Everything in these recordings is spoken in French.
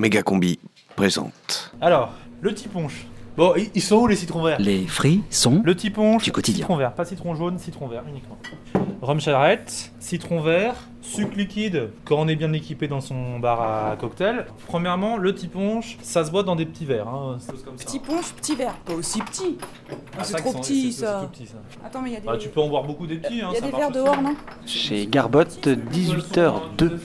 Méga Combi présente. Alors, le petit punch. Bon, ils- sont où les citrons verts? Les fruits sont Le petit punch, Du quotidien. citron vert, pas citron jaune, citron vert uniquement. Rhum charrette, citron vert, sucre liquide quand on est bien équipé dans son bar à cocktail. Premièrement, le petit punch, ça se boit dans des petits verres. Hein, c'est comme ça. Petit punch, petit verre. Pas aussi petit. Ah, c'est ça trop petit, c'est- c'est ça. tout petit, ça. Attends, mais il y a des. Ah, tu peux en boire beaucoup des petits. Hein, Il y a ça des verres dehors, non? Chez Garbotte, 18h02.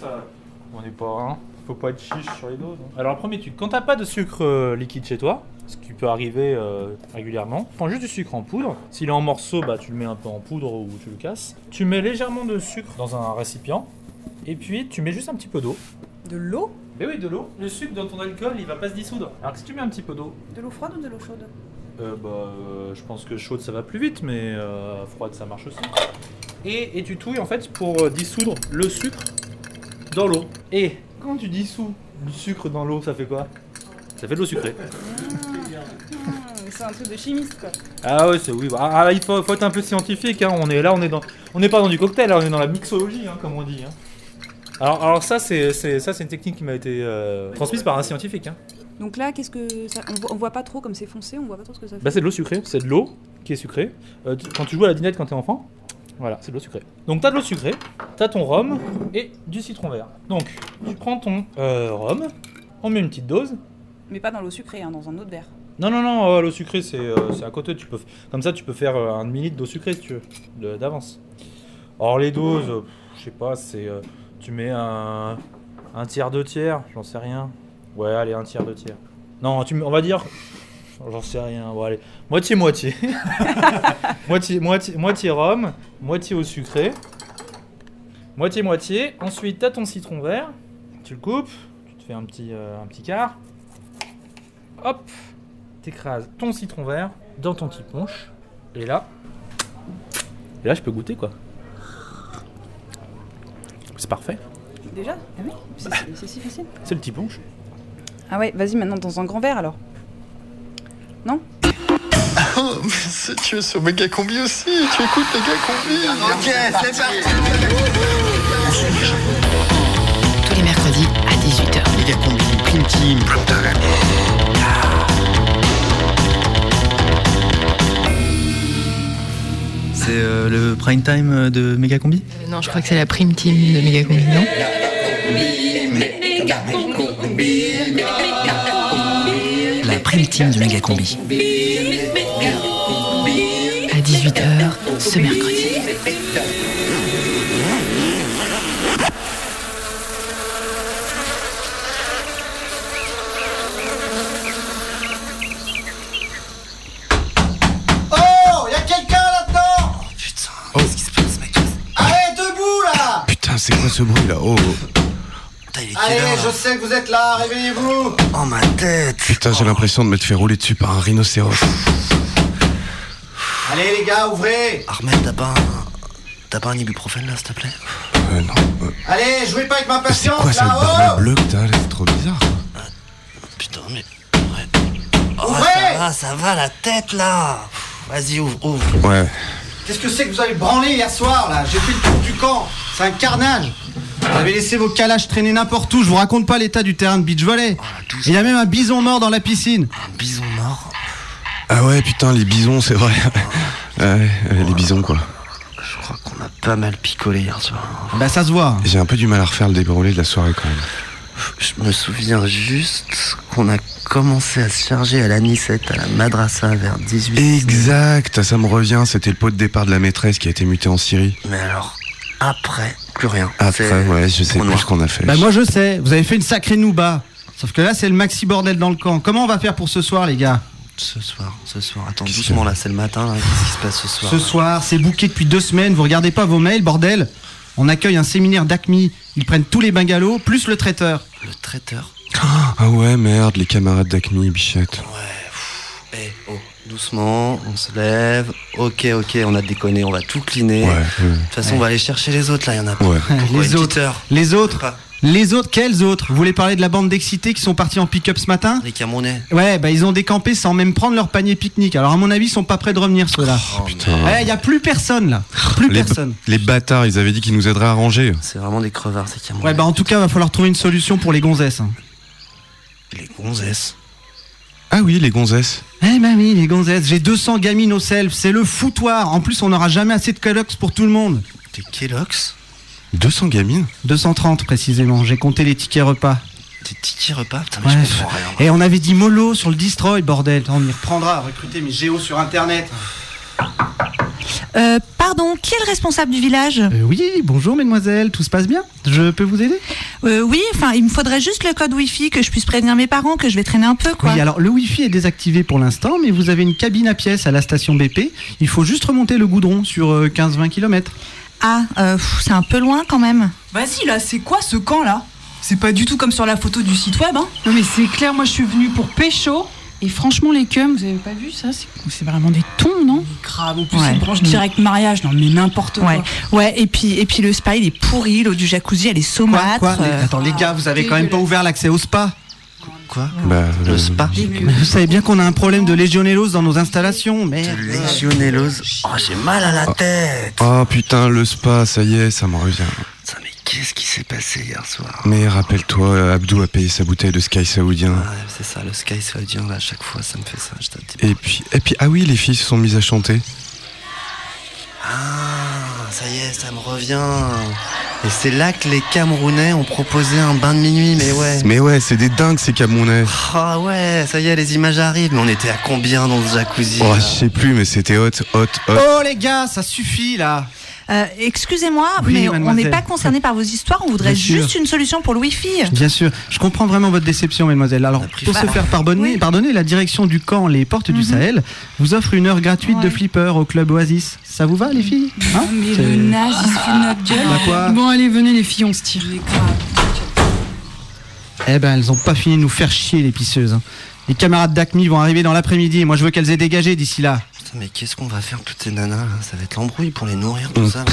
On n'est pas, hein, faut pas être chiche sur les doses. hein. Alors, le premier truc, quand t'as pas de sucre euh, liquide chez toi, ce qui peut arriver euh, régulièrement, prends juste du sucre en poudre. S'il est en morceaux, bah tu le mets un peu en poudre ou tu le casses. Tu mets légèrement de sucre dans un récipient. Et puis tu mets juste un petit peu d'eau. De l'eau? Mais oui, de l'eau. Le sucre dans ton alcool, il va pas se dissoudre. Alors que si tu mets un petit peu d'eau, De l'eau froide ou de l'eau chaude? Euh, bah, euh, je pense que chaude ça va plus vite, mais euh, froide ça marche aussi. Et, et tu touilles en fait pour euh, dissoudre le sucre dans l'eau. Et quand tu dissous du sucre dans l'eau, ça fait quoi? Ça fait de l'eau sucrée. Ah, C'est un truc de chimiste, quoi. Ah ouais, c'est oui. bah, ah, il faut, faut être un peu scientifique. Hein. On est là, on est dans, on n'est pas dans du cocktail, là, on est dans la mixologie, hein, comme on dit. hein. Alors, alors ça, c'est, c'est- ça, c'est une technique qui m'a été euh, transmise par un scientifique. Hein. Donc là, qu'est-ce que ça... on, voit, on voit pas trop comme c'est foncé, on voit pas trop ce que ça fait. Bah, c'est de l'eau sucrée. C'est de l'eau qui est sucrée. Euh, tu- quand tu joues à la dinette quand t'es enfant, voilà, c'est de l'eau sucrée. Donc t'as de l'eau sucrée, t'as ton rhum et du citron vert. Donc tu prends ton euh, rhum, on met une petite dose. Mais pas dans l'eau sucrée, hein, dans un autre verre. Non, non, non, euh, l'eau sucrée, c'est euh, c'est à côté. Tu peux, comme ça, tu peux faire euh, un demi-litre d'eau sucrée si tu veux, d'avance. Or, les doses, euh, je sais pas, c'est. euh, tu mets un, un tiers, deux tiers, j'en sais rien. Ouais, allez, un tiers, deux tiers. Non, tu, on va dire. J'en sais rien, bon, allez. Moitié-moitié. moitié, moitié, moitié rhum, moitié eau sucrée. Moitié-moitié. Ensuite, t'as ton citron vert. Tu le coupes, tu te fais un petit, euh, un petit quart. Hop, t'écrases ton citron vert dans ton petit punch. Et là, et là, je peux goûter quoi. C'est parfait. Déjà? Ah oui C'est si facile. C'est le petit punch. Ah ouais, vas-y maintenant dans un grand verre alors. Oh, mais si tu es sur Méga Combi aussi, tu écoutes Méga Combi. Ok, c'est parti. tous les mercredis à 18h. Méga Combi, Prime Team. C'est euh, le prime time euh, de Méga Combi? Euh, non, je crois que c'est la prime team de Megacombi, non? La prime team de Méga Combi. À 18h ce mercredi. Oh, y a quelqu'un là-dedans Putain, qu'est-ce qui se passe, mec Allez, debout là Putain, c'est quoi ce bruit là Oh, Putain, il est Allez, quelle heure, je sais que vous êtes là, réveillez-vous Oh ma tête putain, j'ai l'impression de me faire rouler dessus par un rhinocéros. Allez les gars, ouvrez Armel, t'as pas un... T'as pas un ibuprofène là, s'il te plaît? Euh, non. euh, Allez, jouez pas avec ma c'est patience quoi ça, le là, barbel oh bleu que t'as là C'est trop bizarre. Putain, mais... Ouais. Oh, Ouvrez ça va, ça va, la tête là Vas-y, ouvre, ouvre. Ouais. Qu'est-ce que c'est que vous avez branlé hier soir là? J'ai fait le tour du camp, c'est un carnage Vous avez laissé vos calages traîner n'importe où, je vous raconte pas l'état du terrain de beach volley Oh, la douche. Il y a même un bison mort dans la piscine Un bison mort Ah ouais, putain, les bisons, c'est vrai. Ouais, les bisons quoi. Je crois qu'on a pas mal picolé hier soir. Bah ça se voit J'ai un peu du mal à refaire le déroulé de la soirée quand même. Je me souviens juste qu'on a commencé à se charger à l'anisette à la madrasa vers 18 Exact, ça me revient, c'était le pot de départ de la maîtresse qui a été mutée en Syrie. Mais alors, après, plus rien. Après, ouais, je sais plus ce qu'on a fait. Bah moi je sais, vous avez fait une sacrée nouba Sauf que là c'est le maxi bordel dans le camp. Comment on va faire pour ce soir les gars? Ce soir, ce soir. Attends, doucement là, c'est le matin là. Qu'est-ce qui se passe ce soir Ce soir, c'est booké depuis deux semaines, vous regardez pas vos mails, bordel On accueille un séminaire d'ACMI, ils prennent tous les bungalows, plus le traiteur. Le traiteur Ah ouais, merde, les camarades d'Acme, bichette. Eh, oh, doucement, on se lève. Ok, ok, on a déconné, on va tout cleaner. Ouais, De ouais. toute façon, on va aller chercher les autres là, il y en a pas. Ouais. Ouais, les une autres, les autres. Les autres, quels autres Vous voulez parler de la bande d'excités qui sont partis en pick-up ce matin Les Camerounais. Ouais, bah ils ont décampé sans même prendre leur panier pique-nique. Alors à mon avis, ils sont pas prêts de revenir ceux-là. Oh, putain. Ouais, y a plus personne là, plus Les, personne. les bâtards, ils avaient dit qu'ils nous aideraient à ranger. C'est vraiment des crevards, ces Camerounais. Ouais, bah en tout cas, va falloir trouver une solution pour les gonzesses. hein. Les gonzesses. Ah oui, les gonzesses. Eh ben oui, les gonzesses, j'ai 200 gamines au self, c'est le foutoir. En plus, on n'aura jamais assez de Kellogg's pour tout le monde. Des Kellogg's? 200 gamines 230 précisément, j'ai compté les tickets repas. Des tickets repas Putain, mais Ouais, je comprends rien. Et on avait dit mollo sur le destroy, bordel. On y reprendra à recruter mes géos sur internet. Euh, pardon, qui est le responsable du village? Euh, oui, bonjour mesdemoiselles, tout se passe bien? Je peux vous aider? Euh, Oui, enfin, il me faudrait juste le code Wi-Fi que je puisse prévenir mes parents que je vais traîner un peu, quoi. Oui, alors le Wi-Fi est désactivé pour l'instant, mais vous avez une cabine à pièces à la station BP. Il faut juste remonter le goudron sur euh, 15-20 km. Ah, euh, c'est un peu loin quand même. Vas-y, là, c'est quoi ce camp là C'est pas du tout comme sur la photo du site web, hein Non mais c'est clair, moi je suis venue pour pécho. Et franchement, les cums, vous avez pas vu ça? C'est vraiment des tons, non? Grave, en plus, Ouais. c'est branche direct mariage, non mais n'importe quoi. Ouais, ouais, et puis, et puis le spa il est pourri, l'eau du jacuzzi elle est saumâtre. quoi euh, Attends, les gars, vous avez quand même pas ouvert l'accès au spa? Quoi Bah, Le euh, spa Mais Vous savez bien qu'on a un problème de légionellose dans nos installations. Légionellose. Oh, j'ai mal à la tête. Oh putain, le spa, ça y est, ça me revient. Putain, mais qu'est-ce qui s'est passé hier soir Mais rappelle-toi, euh, Abdou a payé sa bouteille de Sky saoudien. Ouais, c'est ça, le Sky Saudien, là, à chaque fois, ça me fait ça. Je. Et puis, et puis, ah oui, les filles se sont mises à chanter. Ah, ça y est, ça me revient. Et c'est là que les Camerounais ont proposé un bain de minuit, mais ouais. Mais ouais, c'est des dingues ces Camerounais. Ah ouais, ça y est, les images arrivent. Mais on était à combien dans ce jacuzzi Oh, je sais plus, mais c'était hot, hot, hot. Oh les gars, ça suffit là euh, Excusez-moi, Oui, mais on n'est pas concerné par vos histoires, on voudrait Bien sûr. juste une solution pour le Wi-Fi. Bien sûr, je comprends vraiment votre déception, mademoiselle. Alors, pour se faire pardonner, Oui. pardonner, la direction du camp Les Portes du Mhm. Sahel vous offre une heure gratuite de flipper au club Oasis. Ça vous va, les filles Hein Mais le naze, il se fout de notre gueule. Bah quoi Bon, allez, venez les filles, on se tire. Eh ben, elles ont pas fini de nous faire chier, les pisseuses. hein. Les camarades d'Acmi vont arriver dans l'après-midi et moi je veux qu'elles aient dégagé d'ici là. Putain, mais qu'est-ce qu'on va faire toutes ces nanas là Ça va être l'embrouille pour les nourrir, Mm. tout ça.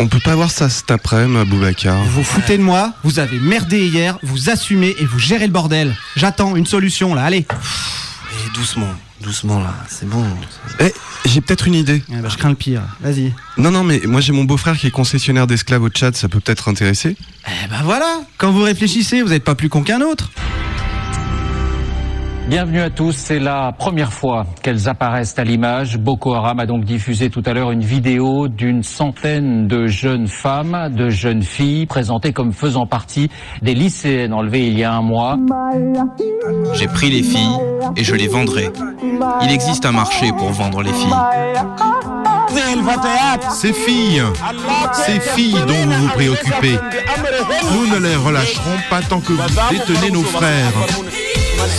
On peut pas voir ça cet après-midi, Boubacar. Vous vous foutez de moi, vous avez merdé hier, vous assumez et vous gérez le bordel. J'attends une solution là, allez. Et doucement, doucement là, c'est bon. Eh, j'ai peut-être une idée. Eh ben, je crains le pire, vas-y. Non, non, mais moi j'ai mon beau-frère qui est concessionnaire d'esclaves au Tchad, ça peut peut-être intéresser. Eh ben voilà, quand vous réfléchissez, vous n'êtes pas plus con qu'un autre. Bienvenue à tous, c'est la première fois qu'elles apparaissent à l'image. Boko Haram a donc diffusé tout à l'heure une vidéo d'une centaine de jeunes femmes, de jeunes filles, présentées comme faisant partie des lycéennes enlevées il y a un mois. J'ai pris les filles et je les vendrai. Il existe un marché pour vendre les filles. Ces filles, ces filles dont vous vous préoccupez, nous ne les relâcherons pas tant que vous détenez nos frères.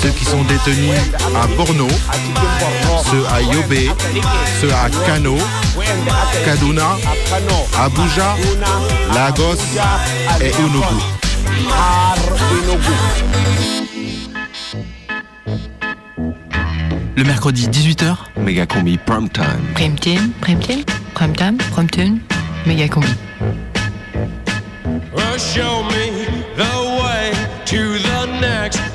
Ceux qui sont détenus à Borno, ceux à Yobe, ceux à Kano, Kaduna, Abuja, Lagos et Unugu. Le mercredi 18h, méga combi prime time. Prime team, prime team, prime time, prime tune, méga combi.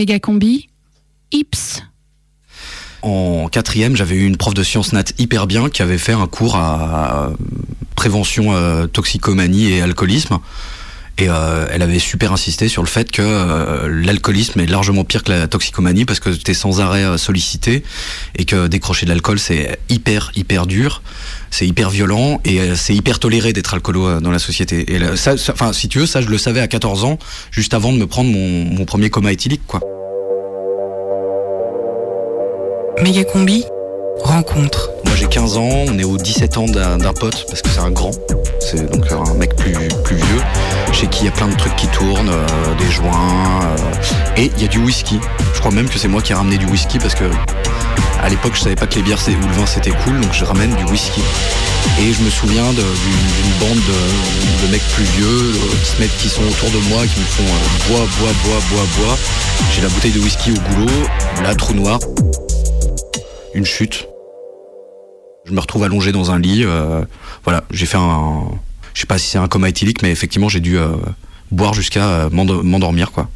way. Méga combi, Ips. En quatrième, j'avais eu une prof de sciences nat hyper bien qui avait fait un cours à prévention euh, toxicomanie et alcoolisme. Et euh, elle avait super insisté sur le fait que euh, l'alcoolisme est largement pire que la toxicomanie parce que t'es sans arrêt euh, sollicité et que décrocher de l'alcool c'est hyper hyper dur, c'est hyper violent et euh, c'est hyper toléré d'être alcoolo euh, dans la société. Et enfin si tu veux, ça je le savais à 14 ans, juste avant de me prendre mon, mon premier coma éthylique quoi. Méga combi, rencontre. Moi j'ai 15 ans, on est aux 17 ans d'un pote parce que c'est un grand, c'est donc un mec plus, plus vieux, chez qui il y a plein de trucs qui tournent, euh, des joints, euh, et il y a du whisky. Je crois même que c'est moi qui ai ramené du whisky parce que à l'époque je savais pas que les bières ou le vin c'était cool, donc je ramène du whisky. Et je me souviens d'une bande de, mecs plus vieux euh, qui se mettent, qui sont autour de moi, qui me font euh, bois, bois, bois, bois, bois. J'ai la bouteille de whisky au goulot, là trou noir, une chute. Je me retrouve allongé dans un lit. euh, voilà, j'ai fait un. Je sais pas si c'est un coma éthylique, mais effectivement, j'ai dû euh, boire jusqu'à euh, m'endo- m'endormir, quoi.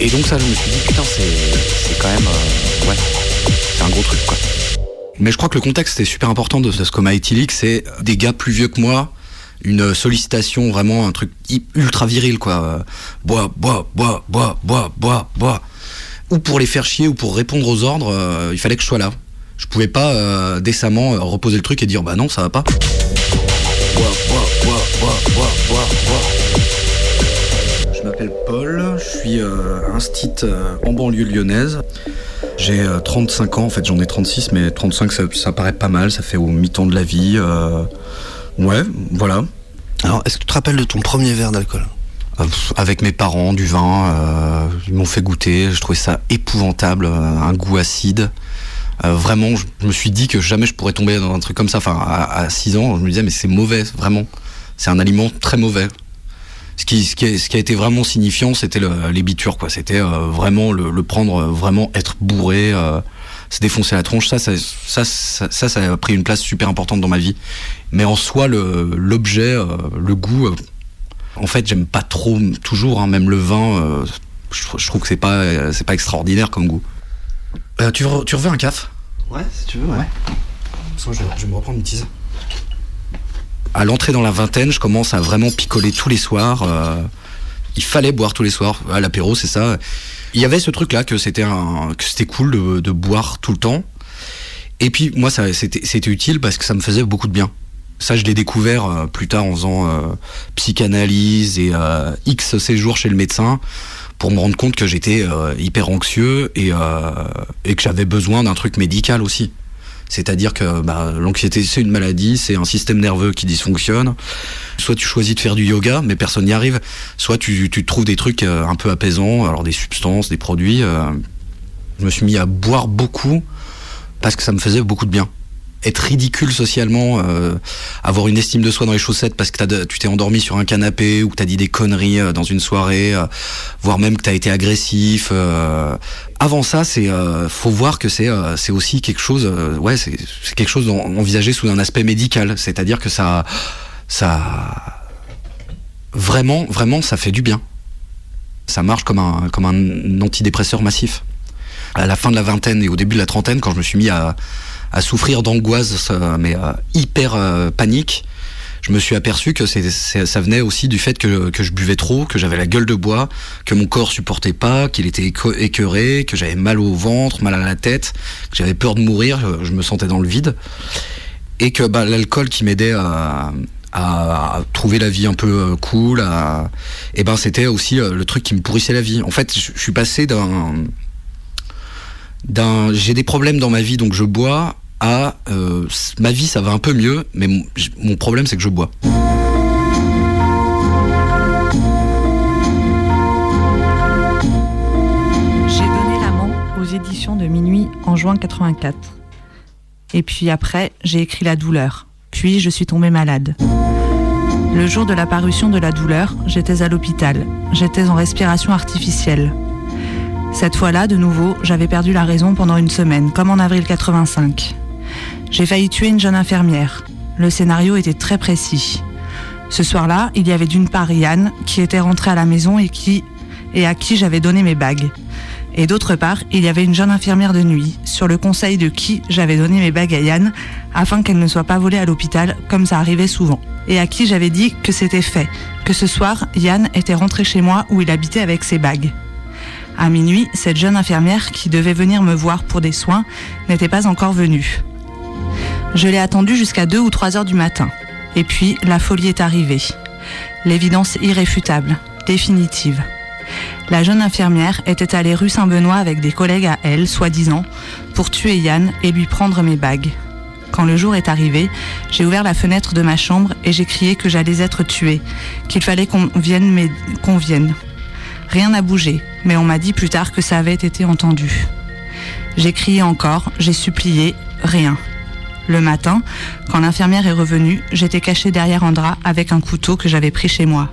Et donc, ça, je me suis dit, putain, c'est quand même. ouais, c'est un gros truc, quoi. Mais je crois que le contexte est super important de, de ce coma éthylique. C'est des gars plus vieux que moi, une sollicitation, vraiment un truc ultra viril, quoi. Euh, Bois, bois, bois, bois, bois, bois, bois. Ou pour les faire chier ou pour répondre aux ordres, euh, il fallait que je sois là. Je pouvais pas euh, décemment reposer le truc et dire bah non, ça va pas. Bois, bois, bois. Je m'appelle Paul, je suis instit euh, en banlieue lyonnaise. J'ai euh, 35 ans, en fait j'en ai 36, mais 35 ça, ça paraît pas mal, ça fait au mi-temps de la vie. Ouais, voilà. Alors, est-ce que tu te rappelles de ton premier verre d'alcool? Pff, Avec mes parents, du vin, euh, ils m'ont fait goûter, je trouvais ça épouvantable, euh, un goût acide. Euh, vraiment, je, me suis dit que jamais je pourrais tomber dans un truc comme ça. Enfin, à, 6 ans, je me disais, mais c'est mauvais, vraiment. C'est un aliment très mauvais. Ce qui, ce qui, a, ce qui a été vraiment signifiant, c'était bitures, quoi. C'était euh, vraiment le, le prendre, vraiment être bourré, euh, se défoncer la tronche. Ça ça, ça, ça, ça, ça a pris une place super importante dans ma vie. Mais en soi, le- l'objet, euh, le goût, euh, en fait, j'aime pas trop, toujours, hein, même le vin, euh, je, trou- je trouve que c'est pas, c'est pas extraordinaire comme goût. Euh, tu, veux, tu veux un caf? Ouais, si tu veux, ouais. je, vais, je vais me reprendre une tease. À l'entrée dans la vingtaine, je commence à vraiment picoler tous les soirs. euh, il fallait boire tous les soirs. À l'apéro, c'est ça. Il y avait ce truc-là que c'était que c'était cool de, boire tout le temps. Et puis moi, ça, c'était, utile parce que ça me faisait beaucoup de bien. Ça, je l'ai découvert euh, plus tard en faisant euh, psychanalyse et euh, X séjours chez le médecin pour me rendre compte que j'étais hyper anxieux et, et que j'avais besoin d'un truc médical aussi. C'est-à-dire que bah, l'anxiété, c'est une maladie, c'est un système nerveux qui dysfonctionne. Soit tu choisis de faire du yoga, mais personne n'y arrive. Soit tu, tu trouves des trucs euh, un peu apaisants, alors des substances, des produits. euh. Je me suis mis à boire beaucoup parce que ça me faisait beaucoup de bien. Être ridicule socialement, euh, avoir une estime de soi dans les chaussettes parce que de- tu t'es endormi sur un canapé ou que t'as dit des conneries euh, dans une soirée, euh, voire même que t'as été agressif. euh. Avant ça, c'est faut voir que c'est c'est aussi quelque chose, ouais, c'est quelque chose envisagé sous un aspect médical, c'est-à-dire que ça ça vraiment vraiment ça fait du bien. Ça marche comme un comme un antidépresseur massif à la fin de la vingtaine et au début de la trentaine, quand je me suis mis à, à souffrir d'angoisse, mais euh, hyper euh, panique, je me suis aperçu que ça venait aussi du fait que, je buvais trop, que j'avais la gueule de bois, que mon corps supportait pas, qu'il était écœuré, que j'avais mal au ventre, mal à la tête, que j'avais peur de mourir, je, me sentais dans le vide, et que bah, l'alcool qui m'aidait à, trouver la vie un peu euh, cool, à, et ben c'était aussi le truc qui me pourrissait la vie. En fait, je suis passé d'un d'un j'ai des problèmes dans ma vie donc je bois à euh, ma vie ça va un peu mieux mais mon, mon problème c'est que je bois. J'ai donné l'amant aux éditions de Minuit en juin 84. Et puis après, j'ai écrit La douleur. Puis je suis tombée malade. Le jour de la parution de La douleur, j'étais à l'hôpital. J'étais en respiration artificielle. Cette fois-là, de nouveau, j'avais perdu la raison pendant une semaine, comme en avril 85. J'ai failli tuer une jeune infirmière. Le scénario était très précis. Ce soir-là, il y avait d'une part Yann, qui était rentré à la maison et qui et à qui j'avais donné mes bagues. Et d'autre part, il y avait une jeune infirmière de nuit, sur le conseil de qui j'avais donné mes bagues à Yann, afin qu'elles ne soient pas volées à l'hôpital, comme ça arrivait souvent. Et à qui j'avais dit que c'était fait, que ce soir, Yann était rentré chez moi où il habitait avec ses bagues. À minuit, cette jeune infirmière qui devait venir me voir pour des soins n'était pas encore venue. Je l'ai attendue jusqu'à 2 ou 3 heures du matin. Et puis, la folie est arrivée. L'évidence irréfutable, définitive. La jeune infirmière était allée rue Saint-Benoît avec des collègues à elle, soi-disant, pour tuer Yann et lui prendre mes bagues. Quand le jour est arrivé, j'ai ouvert la fenêtre de ma chambre et j'ai crié que j'allais être tuée, qu'il fallait qu'on vienne, qu'on vienne. Rien n'a bougé, mais on m'a dit plus tard que ça avait été entendu. J'ai crié encore, j'ai supplié, rien. Le matin, quand l'infirmière est revenue, j'étais cachée derrière un drap avec un couteau que j'avais pris chez moi.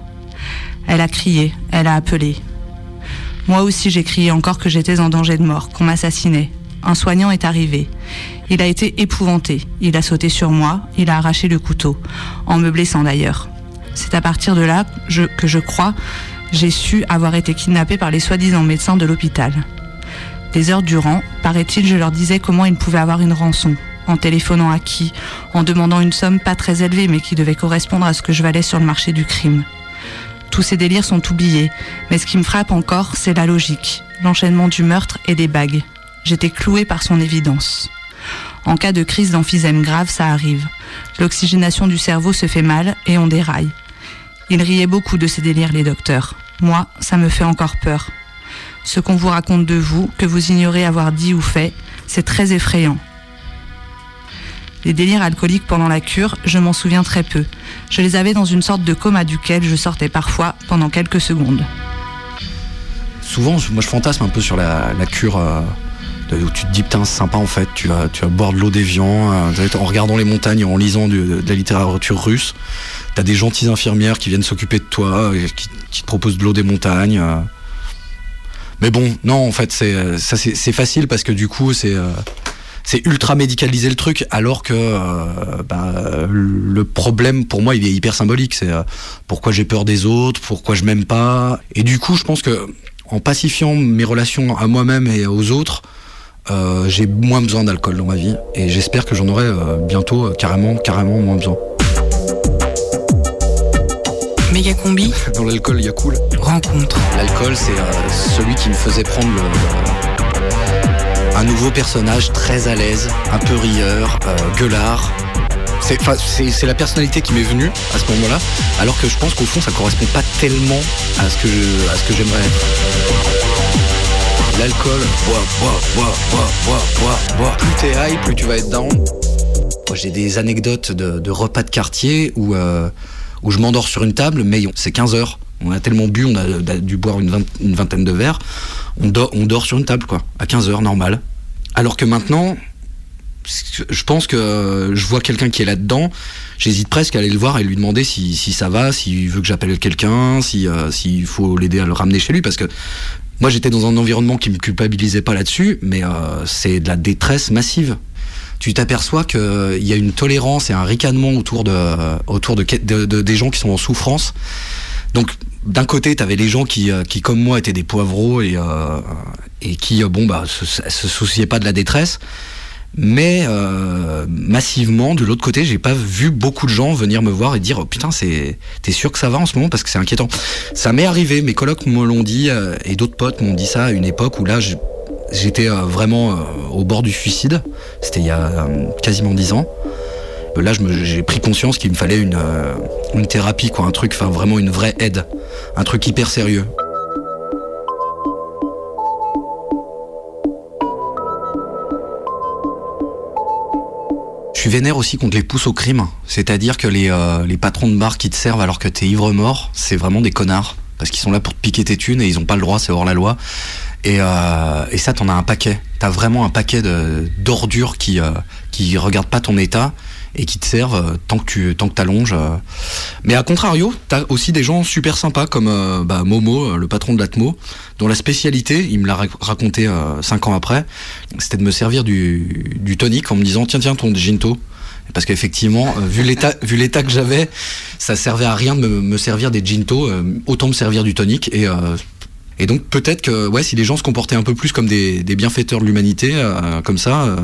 Elle a crié, elle a appelé. Moi aussi j'ai crié encore que j'étais en danger de mort, qu'on m'assassinait. Un soignant est arrivé. Il a été épouvanté. Il a sauté sur moi, il a arraché le couteau, en me blessant d'ailleurs. C'est à partir de là que je crois j'ai su avoir été kidnappée par les soi-disant médecins de l'hôpital. Des heures durant, paraît-il, je leur disais comment ils pouvaient avoir une rançon, en téléphonant à qui, en demandant une somme pas très élevée mais qui devait correspondre à ce que je valais sur le marché du crime. Tous ces délires sont oubliés, mais ce qui me frappe encore, c'est la logique, l'enchaînement du meurtre et des bagues. J'étais clouée par son évidence. En cas de crise d'emphysème grave, ça arrive. L'oxygénation du cerveau se fait mal et on déraille. Ils riaient beaucoup de ces délires, les docteurs. Moi, ça me fait encore peur. Ce qu'on vous raconte de vous, que vous ignorez avoir dit ou fait, c'est très effrayant. Les délires alcooliques pendant la cure, je m'en souviens très peu. Je les avais dans une sorte de coma duquel je sortais parfois pendant quelques secondes. Souvent, moi je fantasme un peu sur la, cure euh, où tu te dis putain c'est sympa en fait, tu vas, tu vas boire de l'eau d'Evian euh, en regardant les montagnes, en lisant de la littérature russe. T'as des gentilles infirmières qui viennent s'occuper de toi, euh, qui, qui te proposent de l'eau des montagnes. euh. Mais bon, non en fait c'est ça c'est facile parce que du coup c'est c'est ultra médicalisé le truc alors que euh, bah, le problème pour moi il est hyper symbolique c'est pourquoi j'ai peur des autres pourquoi je m'aime pas et du coup je pense que en pacifiant mes relations à moi-même et aux autres euh, j'ai moins besoin d'alcool dans ma vie et j'espère que j'en aurai euh, bientôt euh, carrément carrément moins besoin Méga combi, dans l'alcool il y a cool rencontre. L'alcool, c'est celui qui me faisait prendre le- un nouveau personnage très à l'aise, un peu rieur, gueulard. C'est, la personnalité qui m'est venue à ce moment-là, alors que je pense qu'au fond, ça correspond pas tellement à ce que, je- à ce que j'aimerais être. L'alcool, bois, bois, bois, bois, bois, bois, bois. Plus t'es high, plus tu vas être down. J'ai des anecdotes de, repas de quartier où, euh, où je m'endors sur une table, mais c'est 15 heures. On a tellement bu, on a, dû boire une, vingt- une vingtaine de verres. On dort, sur une table, quoi, à 15 heures, normal. Alors que maintenant, je pense que je vois quelqu'un qui est là-dedans, j'hésite presque à aller le voir et lui demander si, si ça va, s'il veut que j'appelle quelqu'un, si, euh, s'il faut l'aider à le ramener chez lui, parce que moi j'étais dans un environnement qui me culpabilisait pas là-dessus, mais euh, c'est de la détresse massive. Tu t'aperçois qu'il y a une tolérance et un ricanement autour de, autour de, de- de- des gens qui sont en souffrance. Donc d'un côté, tu avais les gens qui, euh, qui comme moi étaient des poivreaux et, euh, et qui euh, bon bah se, se souciaient pas de la détresse. Mais euh, massivement, de l'autre côté, j'ai pas vu beaucoup de gens venir me voir et dire oh, putain, c'est t'es sûr que ça va en ce moment? Parce que c'est inquiétant. Ça m'est arrivé, mes colocs me l'ont dit euh, et d'autres potes m'ont dit ça à une époque où là j'étais euh, vraiment au bord du suicide. C'était il y a quasiment dix ans. Là, j'ai pris conscience qu'il me fallait une, une thérapie, quoi, un truc, enfin vraiment une vraie aide, un truc hyper sérieux. Vénère aussi contre les pousses au crime. C'est-à-dire que les, euh, les patrons de bar qui te servent alors que t'es ivre mort, c'est vraiment des connards. Parce qu'ils sont là pour te piquer tes thunes et ils ont pas le droit, c'est hors la loi. Et, euh, et ça, t'en as un paquet. T'as vraiment un paquet d'ordures qui, euh, qui regardent pas ton état et qui te servent euh, tant que tu tant que t'allonges. euh. Mais à contrario, t'as aussi des gens super sympas comme euh, bah, Momo, le patron de l'Atmo, dont la spécialité, il me l'a rac- raconté euh, cinq ans après, c'était de me servir du, du tonic en me disant tiens tiens ton ginto. Parce qu'effectivement, vu l'état, vu l'état que j'avais, ça servait à rien de me, me servir des ginto, euh, autant me servir du tonic. Et euh, Et donc peut-être que ouais, si les gens se comportaient un peu plus comme des, des bienfaiteurs de l'humanité, euh, comme ça,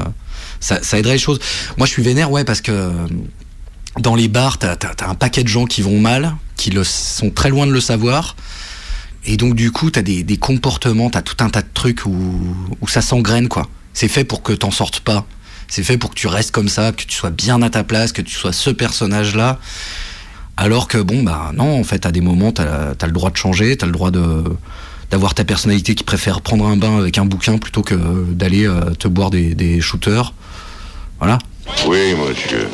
ça, ça aiderait les choses. Moi, je suis vénère, ouais, parce que euh, dans les bars, t'as as, un paquet de gens qui vont mal, qui le, sont très loin de le savoir. Et donc du coup, t'as des, des comportements, t'as tout un tas de trucs où, ça s'engraine, quoi. C'est fait pour que t'en sortes pas. C'est fait pour que tu restes comme ça, que tu sois bien à ta place, que tu sois ce personnage-là. Alors que bon, bah non, en fait, à des moments, t'as as le droit de changer, t'as le droit de d'avoir ta personnalité qui préfère prendre un bain avec un bouquin plutôt que d'aller euh, te boire des, des shooters. Voilà. Oui, monsieur.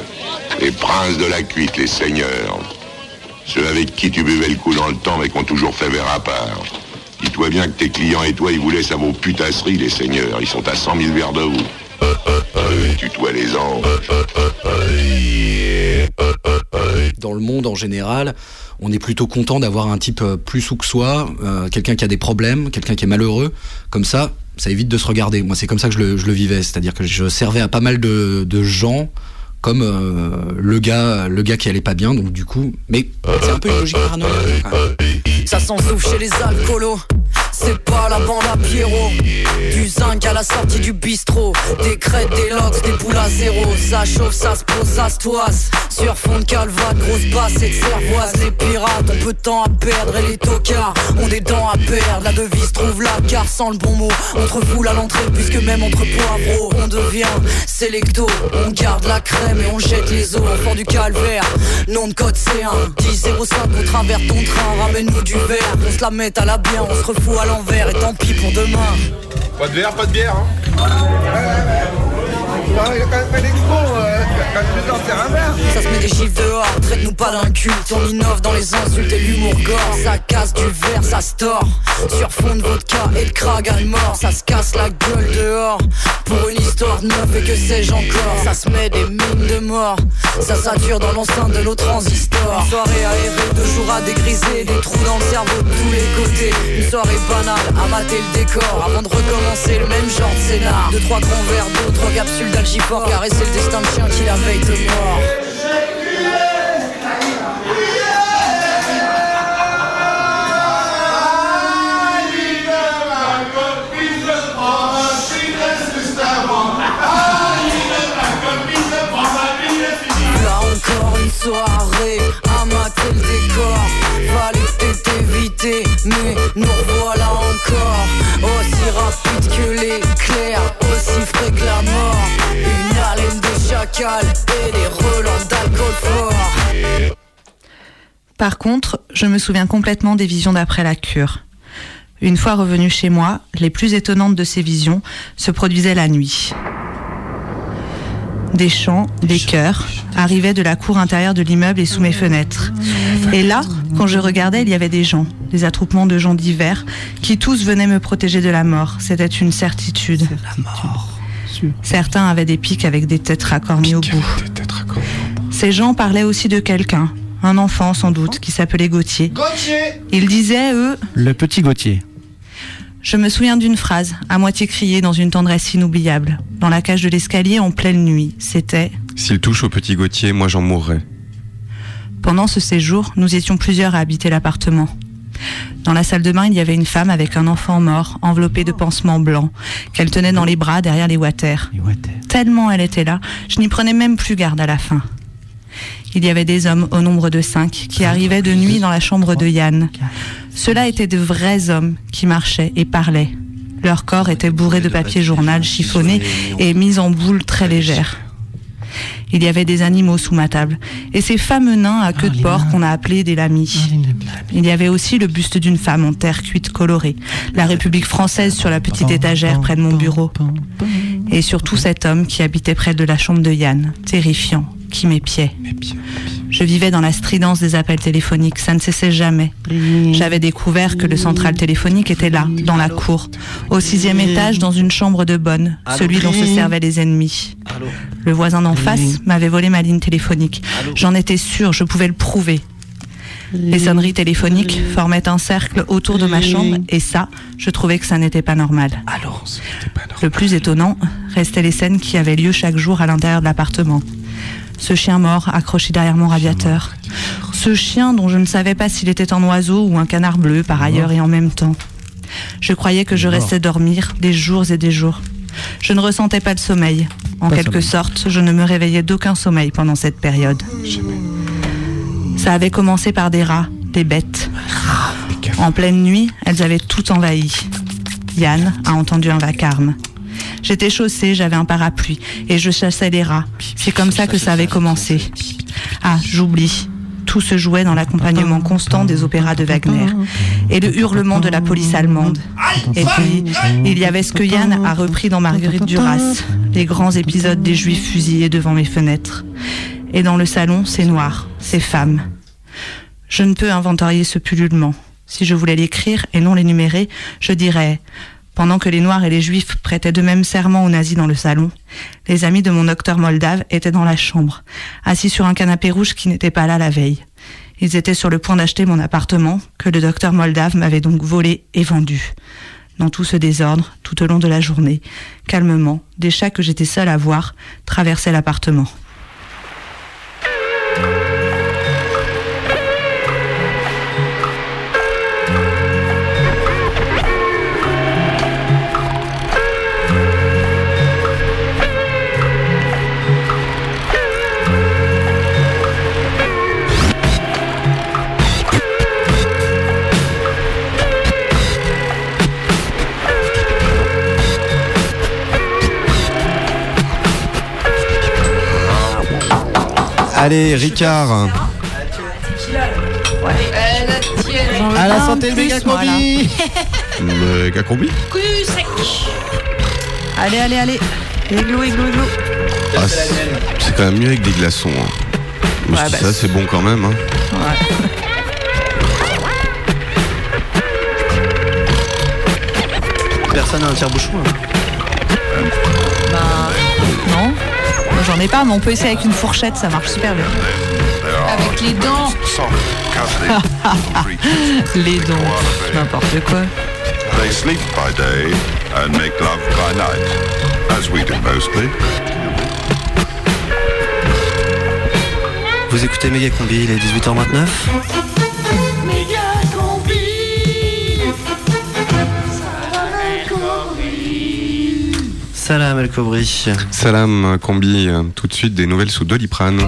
Les princes de la cuite, les seigneurs. Ceux avec qui tu buvais le coup dans le temps mais qui ont toujours fait verre à part. Dis-toi bien que tes clients et toi, ils vous laissent à vos putasseries, les seigneurs. Ils sont à 100 000 verres de vous. Tutoie les anges. Dans le monde en général, on est plutôt content d'avoir un type euh, plus sous que soi, euh, quelqu'un qui a des problèmes, quelqu'un qui est malheureux. Comme ça, ça évite de se regarder. Moi, c'est comme ça que je le, je le vivais. C'est-à-dire que je servais à pas mal de, de gens comme euh, le gars le gars qui allait pas bien donc du coup mais c'est un peu une logique paranoïaque quand même. Ça s'en souffle chez les alcoolos. C'est pas la bande à Pierrot. Du zinc à la sortie du bistrot. Des crêtes, des lox, des boules à zéro. Ça chauffe, ça se pose, ça se toise. Sur fond de calvade, grosse basse et de cervoise. Les pirates ont peu de temps à perdre et les tocards ont des dents à perdre. La devise trouve la car sans le bon mot. On te à l'entrée puisque même entre poivreaux, on devient sélecto. On garde la crème et on jette les os. Enfant du calvaire, nom de code C1. 10 05, on traverse ton train. Ramène-nous du verre, on se la met à la bien. On se refoule à l'envers et tant pis pour demain. Pas de verre, pas de bière. Hein. il a quand Ça se met des chiffres dehors, traite-nous pas d'un culte On innove dans les insultes et l'humour gore. Ça casse du verre, ça se tord Sur fond de vodka et de crague à mort. Ça se casse la gueule dehors. Pour une histoire neuve et que sais-je encore. Ça se met des mines de mort. Ça sature dans l'enceinte de nos transistors. Une soirée aérée, deux jours à dégriser. Des trous dans le cerveau de tous les côtés. Une soirée banale, à mater le décor. Avant de recommencer le même genre de scénar. Deux, trois grands verres d'eau, trois capsules d'algiport Caresser le destin de chien qui la veille de encore une soirée à mater le décor. Peut-être éviter mais nous revoilà encore. Aussi rapide que l'éclair, aussi frais que la mort. Une haleine de chacal et des relents d'alcool fort Par contre, je me souviens complètement des visions d'après la cure. Une fois revenu chez moi, les plus étonnantes de ces visions se produisaient la nuit. Des chants, des chœurs arrivaient de la cour intérieure de l'immeuble et sous mes fenêtres. Et là, quand je regardais, il y avait des gens, des attroupements de gens divers, qui tous venaient me protéger de la mort. C'était une certitude. Certains avaient des pics avec des têtes racornées au bout. Ces gens parlaient aussi de quelqu'un, un enfant sans doute, qui s'appelait Gauthier. Gauthier Ils disaient, eux, Le petit Gauthier. je me souviens d'une phrase, à moitié criée dans une tendresse inoubliable, dans la cage de l'escalier en pleine nuit. C'était S'il touche au petit Gauthier, moi j'en mourrai. Pendant ce séjour, nous étions plusieurs à habiter l'appartement. Dans la salle de bain, il y avait une femme avec un enfant mort, enveloppé de pansements blancs, qu'elle tenait dans les bras derrière les water. Tellement elle était là, je n'y prenais même plus garde à la fin. Il y avait des hommes au nombre de cinq qui arrivaient de nuit dans la chambre de Yann. Ceux-là étaient de vrais hommes qui marchaient et parlaient. Leur corps était bourré de papier journal chiffonné et mis en boule très légère. Il y avait des animaux sous ma table, et ces fameux nains à queue de porc qu'on a appelés des lamis. Il y avait aussi le buste d'une femme en terre cuite colorée, la République française sur la petite étagère près de mon bureau. Et surtout cet homme qui habitait près de la chambre de Yann, terrifiant, qui m'épiait. Je vivais dans la stridence des appels téléphoniques, ça ne cessait jamais. J'avais découvert que le central téléphonique était là, dans la cour, au sixième étage, dans une chambre de bonne, celui dont se servaient les ennemis. Le voisin d'en face m'avait volé ma ligne téléphonique. J'en étais sûre, je pouvais le prouver. Les sonneries téléphoniques formaient un cercle autour de ma chambre et ça, je trouvais que ça n'était pas normal. Le plus étonnant restaient les scènes qui avaient lieu chaque jour à l'intérieur de l'appartement. Ce chien mort accroché derrière mon radiateur. Ce chien dont je ne savais pas s'il était un oiseau ou un canard bleu par ailleurs et en même temps. Je croyais que je restais dormir des jours et des jours. Je ne ressentais pas de sommeil. En Pas quelque sommeil. sorte, je ne me réveillais d'aucun sommeil pendant cette période. Ça avait commencé par des rats, des bêtes. En pleine nuit, elles avaient tout envahi. Yann a entendu un vacarme. J'étais chaussée, j'avais un parapluie et je chassais les rats. C'est comme ça que ça avait commencé. Ah, j'oublie. Tout se jouait dans l'accompagnement constant des opéras de Wagner et le hurlement de la police allemande. Et puis, il y avait ce que Yann a repris dans Marguerite Duras, les grands épisodes des juifs fusillés devant mes fenêtres. Et dans le salon, c'est noir, c'est femme. Je ne peux inventorier ce pullulement. Si je voulais l'écrire et non l'énumérer, je dirais pendant que les Noirs et les Juifs prêtaient de même serment aux nazis dans le salon, les amis de mon docteur moldave étaient dans la chambre, assis sur un canapé rouge qui n'était pas là la veille. Ils étaient sur le point d'acheter mon appartement, que le docteur moldave m'avait donc volé et vendu. Dans tout ce désordre, tout au long de la journée, calmement, des chats que j'étais seule à voir traversaient l'appartement. Allez, Ricard. À la santé, le méga combi Méga. Allez, allez, allez. Églou, églou, églou. Ah, c'est c'est quand même mieux avec des glaçons. hein. Mais Ouais, bah, ça, c'est bon quand même. hein. Personne n'a un tire-bouchon. hein. Bah, non. Moi, J'en ai pas, mais on peut essayer avec une fourchette, ça marche super bien. Avec les dents. Les dents, n'importe quoi. They sleep by day and make love by night, as we do mostly. Vous écoutez Méga Combi, il est 18h29. Salam El Kobri. Salam, combi. Tout de suite, des nouvelles sous Doliprane.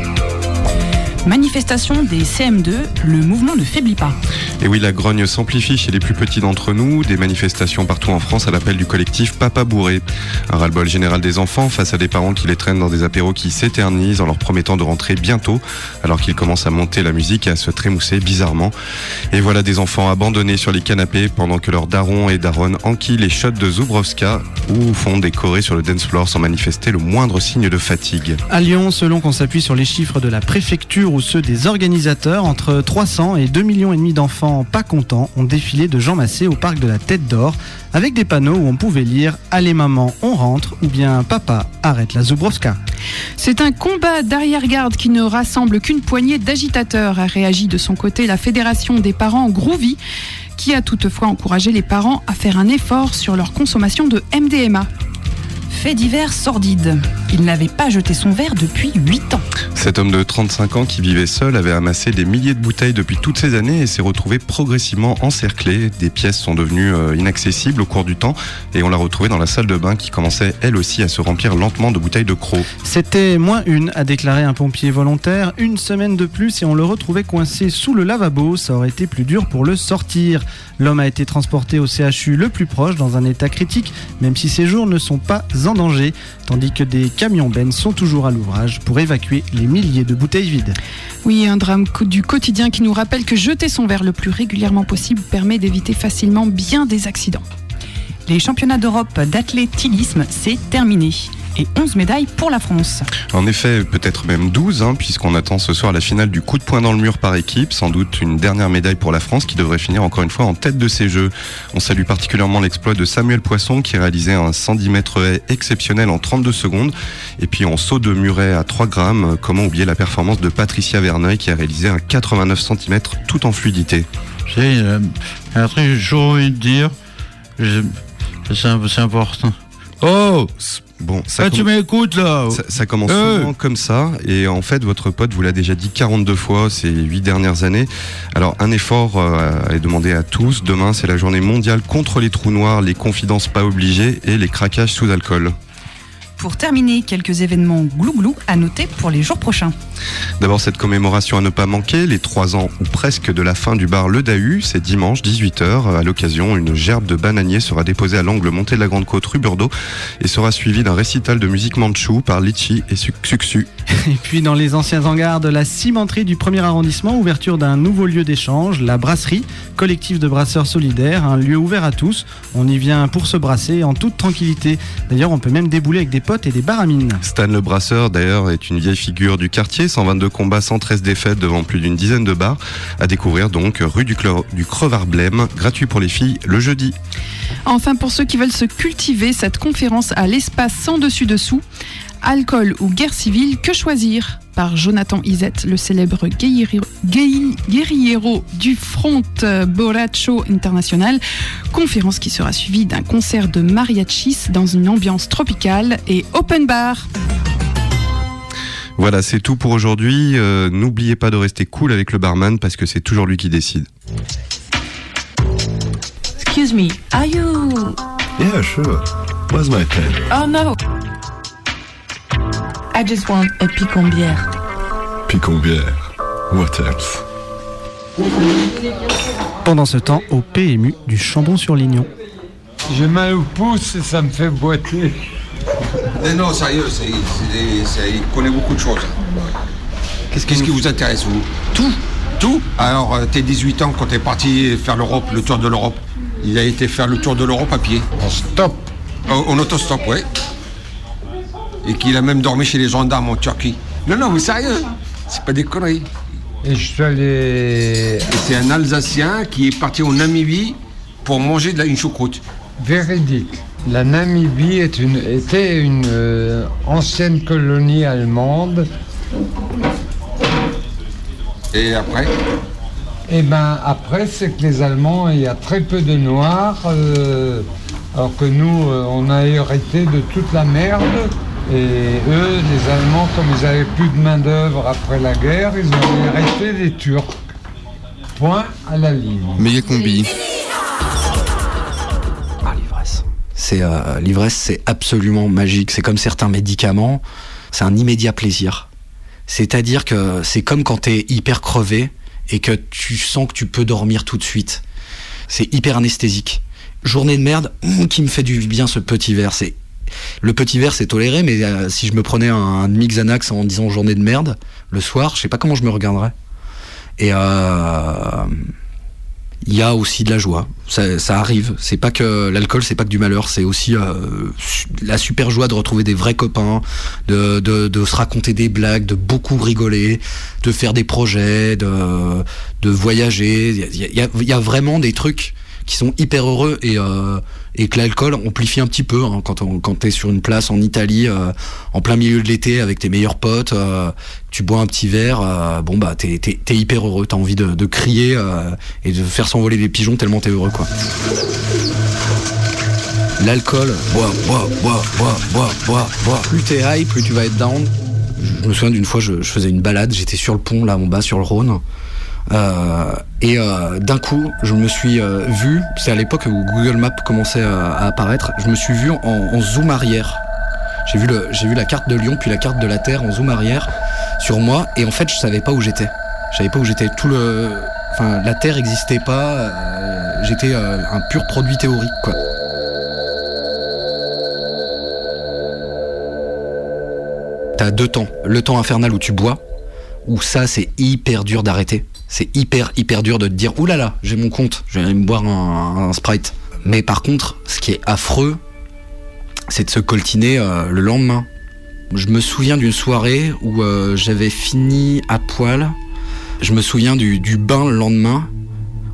Manifestation des CM2, le mouvement ne faiblit pas. Et oui, la grogne s'amplifie chez les plus petits d'entre nous. Des manifestations partout en France à l'appel du collectif Papa Bourré. Un ras-le-bol général des enfants face à des parents qui les traînent dans des apéros qui s'éternisent en leur promettant de rentrer bientôt, alors qu'ils commencent à monter la musique et à se trémousser bizarrement. Et voilà des enfants abandonnés sur les canapés pendant que leurs darons et daronnes enquillent les shots de Zubrowska ou font des chorés sur le dance floor sans manifester le moindre signe de fatigue. À Lyon, selon qu'on s'appuie sur les chiffres de la préfecture ou ceux des organisateurs, entre 300 et 2 millions et demi d'enfants pas contents ont défilé de Jean Massé au parc de la Tête d'Or avec des panneaux où on pouvait lire Allez maman, on rentre ou bien Papa, arrête la Zubrowska. C'est un combat d'arrière-garde qui ne rassemble qu'une poignée d'agitateurs, a réagi de son côté la Fédération des parents Groovy, qui a toutefois encouragé les parents à faire un effort sur leur consommation de MDMA. Fait divers sordide. Il n'avait pas jeté son verre depuis 8 ans. Cet homme de 35 ans qui vivait seul avait amassé des milliers de bouteilles depuis toutes ces années et s'est retrouvé progressivement encerclé. Des pièces sont devenues euh, inaccessibles au cours du temps et on l'a retrouvé dans la salle de bain qui commençait elle aussi à se remplir lentement de bouteilles de crocs. C'était moins une, a déclaré un pompier volontaire. Une semaine de plus et on le retrouvait coincé sous le lavabo. Ça aurait été plus dur pour le sortir. L'homme a été transporté au CHU le plus proche dans un état critique, même si ses jours ne sont pas en danger, tandis que des camions bennes sont toujours à l'ouvrage pour évacuer les milliers de bouteilles vides. Oui, un drame du quotidien qui nous rappelle que jeter son verre le plus régulièrement possible permet d'éviter facilement bien des accidents. Les championnats d'Europe d'athlétisme, c'est terminé. Et 11 médailles pour la France. En effet, peut-être même 12, hein, puisqu'on attend ce soir la finale du coup de poing dans le mur par équipe, sans doute une dernière médaille pour la France qui devrait finir encore une fois en tête de ces Jeux. On salue particulièrement l'exploit de Samuel Poisson qui réalisait un 110 mètres haie exceptionnel en 32 secondes. Et puis en saut de muret à 3 grammes, comment oublier la performance de Patricia Verneuil qui a réalisé un 89 cm tout en fluidité? C'est euh, un truc que j'ai toujours envie de dire. C'est important. Oh Bon, ça, Ah, tu m'écoutes là ça, ça commence Euh. souvent comme ça, et en fait, votre pote vous l'a déjà dit 42 fois ces 8 dernières années. Alors, un effort euh, est demandé à tous. Demain, c'est la journée mondiale contre les trous noirs, les confidences pas obligées et les craquages sous alcool. Pour terminer, quelques événements glouglou à noter pour les jours prochains. D'abord, cette commémoration à ne pas manquer, les 3 ans ou presque de la fin du bar Le Dahu, c'est dimanche 18h. À l'occasion, une gerbe de bananier sera déposée à l'angle montée de la Grande Côte rue Burdeau et sera suivie d'un récital de musique manchou par Litchi et Suksu. Et puis dans les anciens hangars de la cimenterie du premier arrondissement, ouverture d'un nouveau lieu d'échange, la brasserie, collectif de brasseurs solidaires, un lieu ouvert à tous. On y vient pour se brasser en toute tranquillité. D'ailleurs, on peut même débouler avec des potes et des baramines. Stan le Brasseur, d'ailleurs, est une vieille figure du quartier, 122 combats, 113 défaites devant plus d'une dizaine de bars. À découvrir donc rue du, du Crevard Blême, gratuit pour les filles le jeudi. Enfin, pour ceux qui veulent se cultiver, cette conférence à l'espace sans dessus-dessous. Alcool ou guerre civile, que choisir Par Jonathan Isette, le célèbre guerriero, guerri- guerriero du Front Borracho International. Conférence qui sera suivie d'un concert de mariachis dans une ambiance tropicale et open bar. Voilà, c'est tout pour aujourd'hui. Euh, N'oubliez pas de rester cool avec le barman parce que c'est toujours lui qui décide. Excuse me, are you. Yeah, sure. Where's my pen? Oh no! I just want a picon bière. Picombière. What else? Pendant ce temps, au PMU du Chambon-sur-Lignon. J'ai mal au pouce et ça me fait boiter. Mais non, sérieux, c'est, c'est- c'est- il connaît beaucoup de choses. Qu'est-ce, qui vous intéresse, vous? Tout Tout? Alors, euh, t'es 18 ans quand t'es parti faire l'Europe, le tour de l'Europe. Il a été faire le tour de l'Europe à pied. En stop En autostop, ouais. Et qu'il a même dormi chez les gendarmes en Turquie. Non, non, mais sérieux C'est pas des conneries. Et je suis allé. C'est un Alsacien qui est parti en Namibie pour manger de la, une choucroute. Véridique. La Namibie est une, était une euh, ancienne colonie allemande. Et après? Et ben après, c'est que les Allemands, il y a très peu de Noirs, euh, alors que nous, euh, on a hérité de toute la merde. Et eux, les Allemands, comme ils avaient plus de main-d'œuvre après la guerre, ils ont hérité des Turcs. Point à la ligne. Méga combi. C'est euh, l'ivresse, c'est absolument magique. C'est comme certains médicaments, c'est un immédiat plaisir. C'est-à-dire que c'est comme quand t'es hyper crevé et que tu sens que tu peux dormir tout de suite. C'est hyper anesthésique. Journée de merde, qui me fait du bien ce petit verre. C'est le petit verre, c'est toléré, mais euh, si je me prenais un demi Xanax en disant journée de merde le soir, je sais pas comment je me regarderais. Et euh, il y a aussi de la joie. Ça, arrive. C'est pas que l'alcool, c'est pas que du malheur. C'est aussi euh, la super joie de retrouver des vrais copains, de, se raconter des blagues, de beaucoup rigoler, de faire des projets, de, voyager. Il y a vraiment des trucs qui sont hyper heureux et, euh, et que l'alcool amplifie un petit peu hein, quand, on, quand t'es sur une place en Italie euh, en plein milieu de l'été avec tes meilleurs potes euh, tu bois un petit verre bon bah t'es, t'es, hyper heureux. T'as envie de, crier et de faire s'envoler les pigeons tellement t'es heureux quoi. L'alcool bois bois bois bois bois bois bois. Plus t'es high plus tu vas être down. Je me souviens d'une fois je, faisais une balade j'étais sur le pont là en bas sur le Rhône et euh, d'un coup, je me suis euh, vu, c'est à l'époque où Google Maps commençait à, apparaître, je me suis vu en, en zoom arrière. J'ai vu, le, j'ai vu la carte de Lyon, puis la carte de la Terre en zoom arrière sur moi, et en fait, je savais pas où j'étais. Je savais pas où j'étais. Tout le, enfin, la Terre existait pas. euh, j'étais euh, un pur produit théorique, quoi. T'as deux temps. Le temps infernal où tu bois, où ça c'est hyper dur d'arrêter. C'est hyper hyper dur de te dire oulala, là là, j'ai mon compte, je vais aller me boire un, sprite. Mais par contre, ce qui est affreux, c'est de se coltiner euh, le lendemain. Je me souviens d'une soirée où euh, j'avais fini à poil. Je me souviens du, du bain le lendemain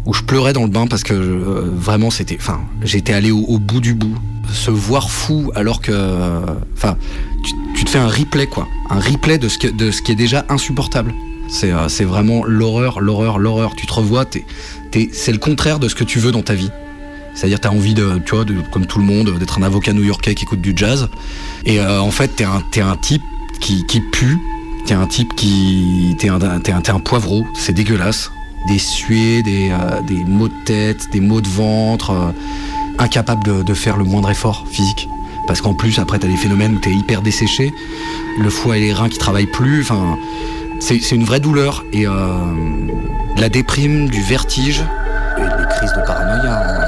où je pleurais dans le bain parce que euh, vraiment c'était, enfin, j'étais allé au, bout du bout. Se voir fou alors que, enfin, tu, tu te fais un replay quoi, un replay de ce, que- de ce qui est déjà insupportable. C'est euh, c'est vraiment l'horreur, l'horreur, l'horreur. Tu te revois, c'est le contraire de ce que tu veux dans ta vie. C'est-à-dire, t'as envie de, tu vois, comme tout le monde, d'être un avocat new-yorkais qui écoute du jazz. Et euh, en fait, t'es un, t'es un type qui, pue. T'es un type qui, t'es un, poivreau. C'est dégueulasse. Des suées, des, euh, des maux de tête, des maux de ventre, incapable de, de faire le moindre effort physique. Parce qu'en plus, après, t'as des phénomènes où t'es hyper desséché, le foie et les reins qui travaillent plus. Enfin, c'est une vraie douleur. Et euh, la déprime, du vertige, et des crises de paranoïa. hein.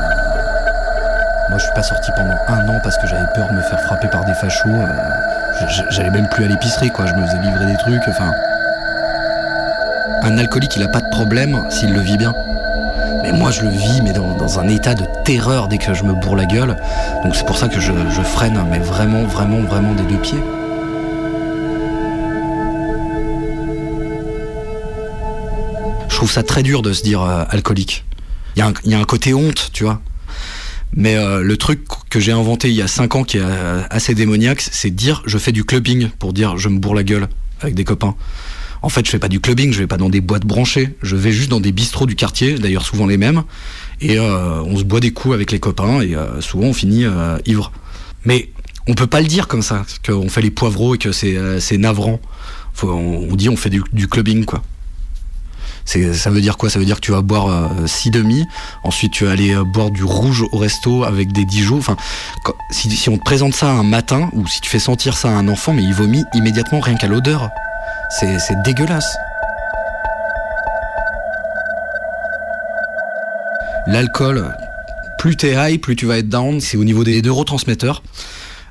Moi, je suis pas sorti pendant un an parce que j'avais peur de me faire frapper par des fachos. euh, J'allais même plus à l'épicerie, quoi. Je me faisais livrer des trucs. Enfin, un alcoolique, il a pas de problème s'il le vit bien. Mais moi, je le vis, mais dans, un état de terreur dès que je me bourre la gueule. Donc c'est pour ça que je, je freine, mais vraiment, vraiment, vraiment des deux pieds. Trouve ça très dur de se dire euh, alcoolique. Il y, a un- côté honte, tu vois. Mais euh, le truc que j'ai inventé il y a 5 ans qui est euh, assez démoniaque, c'est dire je fais du clubbing pour dire je me bourre la gueule avec des copains. En fait, je fais pas du clubbing, je vais pas dans des boîtes branchées, je vais juste dans des bistrots du quartier, d'ailleurs souvent les mêmes, et on se boit des coups avec les copains et souvent on finit ivre. Mais on peut pas le dire comme ça, qu'on fait les poivreaux et que c'est navrant. On dit on fait du, du clubbing quoi. Ça veut dire quoi? Ça veut dire que tu vas boire euh, six demi, ensuite tu vas aller euh, boire du rouge au resto avec des Dijon. Enfin, si, on te présente ça un matin ou si tu fais sentir ça à un enfant, mais il vomit immédiatement rien qu'à l'odeur. C'est, dégueulasse. L'alcool, plus t'es high, plus tu vas être down. C'est au niveau des neurotransmetteurs.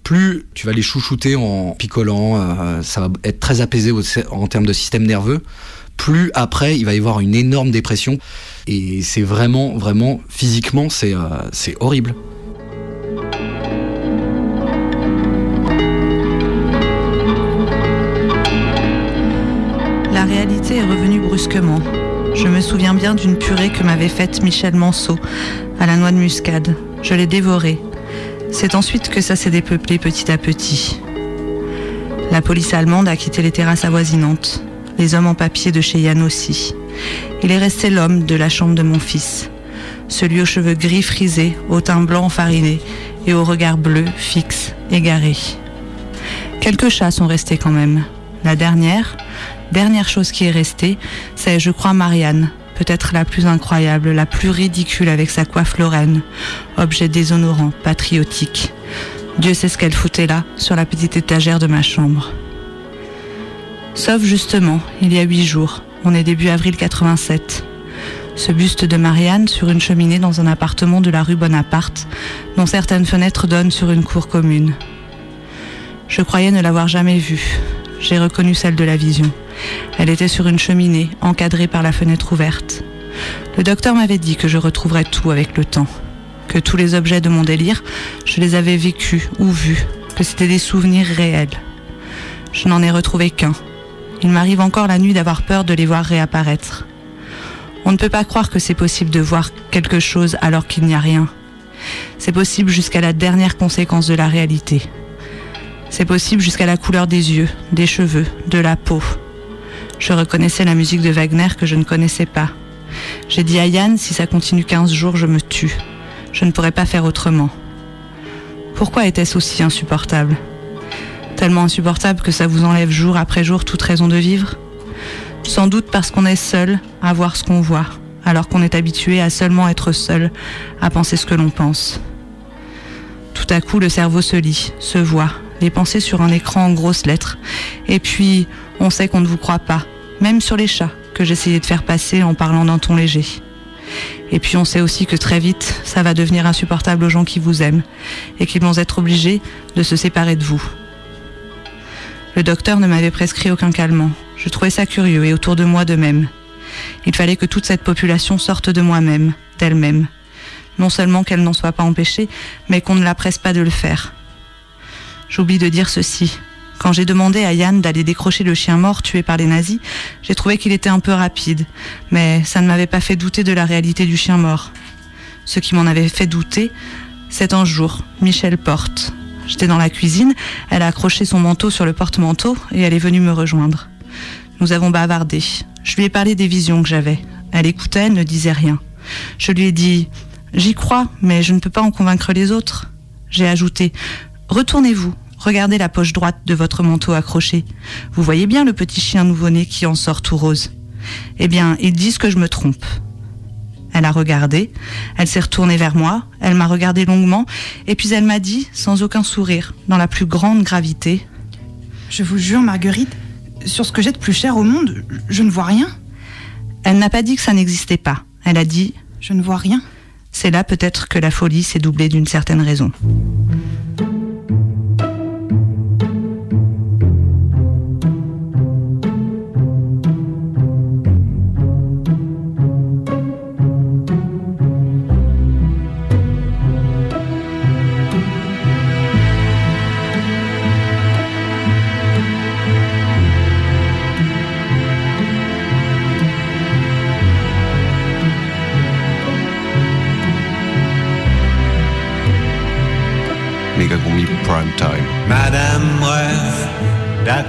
Plus tu vas les chouchouter en picolant, euh, ça va être très apaisé en termes de système nerveux. Plus après, il va y avoir une énorme dépression. Et c'est vraiment, vraiment, physiquement, c'est euh, c'est horrible. La réalité est revenue brusquement. Je me souviens bien d'une purée que m'avait faite Michel Manceau à la noix de muscade. Je l'ai dévorée. C'est ensuite que ça s'est dépeuplé petit à petit. La police allemande a quitté les terrasses avoisinantes. Les hommes en papier de chez Yann aussi. Il est resté l'homme de la chambre de mon fils. Celui aux cheveux gris frisés, au teint blanc enfariné et au regard bleu, fixe, égaré. Quelques chats sont restés quand même. La dernière, dernière chose qui est restée, c'est, je crois, Marianne, peut-être la plus incroyable, la plus ridicule avec sa coiffe lorraine, objet déshonorant, patriotique. Dieu sait ce qu'elle foutait là, sur la petite étagère de ma chambre. Sauf justement, il y a huit jours, on est début avril 87. Ce buste de Marianne sur une cheminée dans un appartement de la rue Bonaparte, dont certaines fenêtres donnent sur une cour commune. Je croyais ne l'avoir jamais vue. J'ai reconnu celle de la vision. Elle était sur une cheminée, encadrée par la fenêtre ouverte. Le docteur m'avait dit que je retrouverais tout avec le temps, que tous les objets de mon délire, je les avais vécus ou vus, que c'était des souvenirs réels. Je n'en ai retrouvé qu'un. Il m'arrive encore la nuit d'avoir peur de les voir réapparaître. On ne peut pas croire que c'est possible de voir quelque chose alors qu'il n'y a rien. C'est possible jusqu'à la dernière conséquence de la réalité. C'est possible jusqu'à la couleur des yeux, des cheveux, de la peau. Je reconnaissais la musique de Wagner que je ne connaissais pas. J'ai dit à Yann, si ça continue 15 jours, je me tue. Je ne pourrais pas faire autrement. Pourquoi était-ce aussi insupportable? Tellement insupportable que ça vous enlève jour après jour toute raison de vivre Sans doute parce qu'on est seul à voir ce qu'on voit, alors qu'on est habitué à seulement être seul, à penser ce que l'on pense. Tout à coup, le cerveau se lit, se voit, les pensées sur un écran en grosses lettres. Et puis, on sait qu'on ne vous croit pas, même sur les chats que j'essayais de faire passer en parlant d'un ton léger. Et puis on sait aussi que très vite, ça va devenir insupportable aux gens qui vous aiment et qu'ils vont être obligés de se séparer de vous. Le docteur ne m'avait prescrit aucun calmant. Je trouvais ça curieux et autour de moi de même. Il fallait que toute cette population sorte de moi-même, d'elle-même. Non seulement qu'elle n'en soit pas empêchée, mais qu'on ne la presse pas de le faire. J'oublie de dire ceci. Quand j'ai demandé à Yann d'aller décrocher le chien mort tué par les nazis, j'ai trouvé qu'il était un peu rapide, mais ça ne m'avait pas fait douter de la réalité du chien mort. Ce qui m'en avait fait douter, c'est un jour, Michel Porte. J'étais dans la cuisine, elle a accroché son manteau sur le porte-manteau et elle est venue me rejoindre. Nous avons bavardé. Je lui ai parlé des visions que j'avais. Elle écoutait, ne disait rien. Je lui ai dit J'y crois, mais je ne peux pas en convaincre les autres. J'ai ajouté Retournez-vous, regardez la poche droite de votre manteau accroché. Vous voyez bien le petit chien nouveau-né qui en sort tout rose. Eh bien, ils disent que je me trompe. Elle a regardé, elle s'est retournée vers moi, elle m'a regardé longuement, et puis elle m'a dit, sans aucun sourire, dans la plus grande gravité Je vous jure, Marguerite, sur ce que j'ai de plus cher au monde, je ne vois rien. Elle n'a pas dit que ça n'existait pas. Elle a dit Je ne vois rien. C'est là peut-être que la folie s'est doublée d'une certaine raison.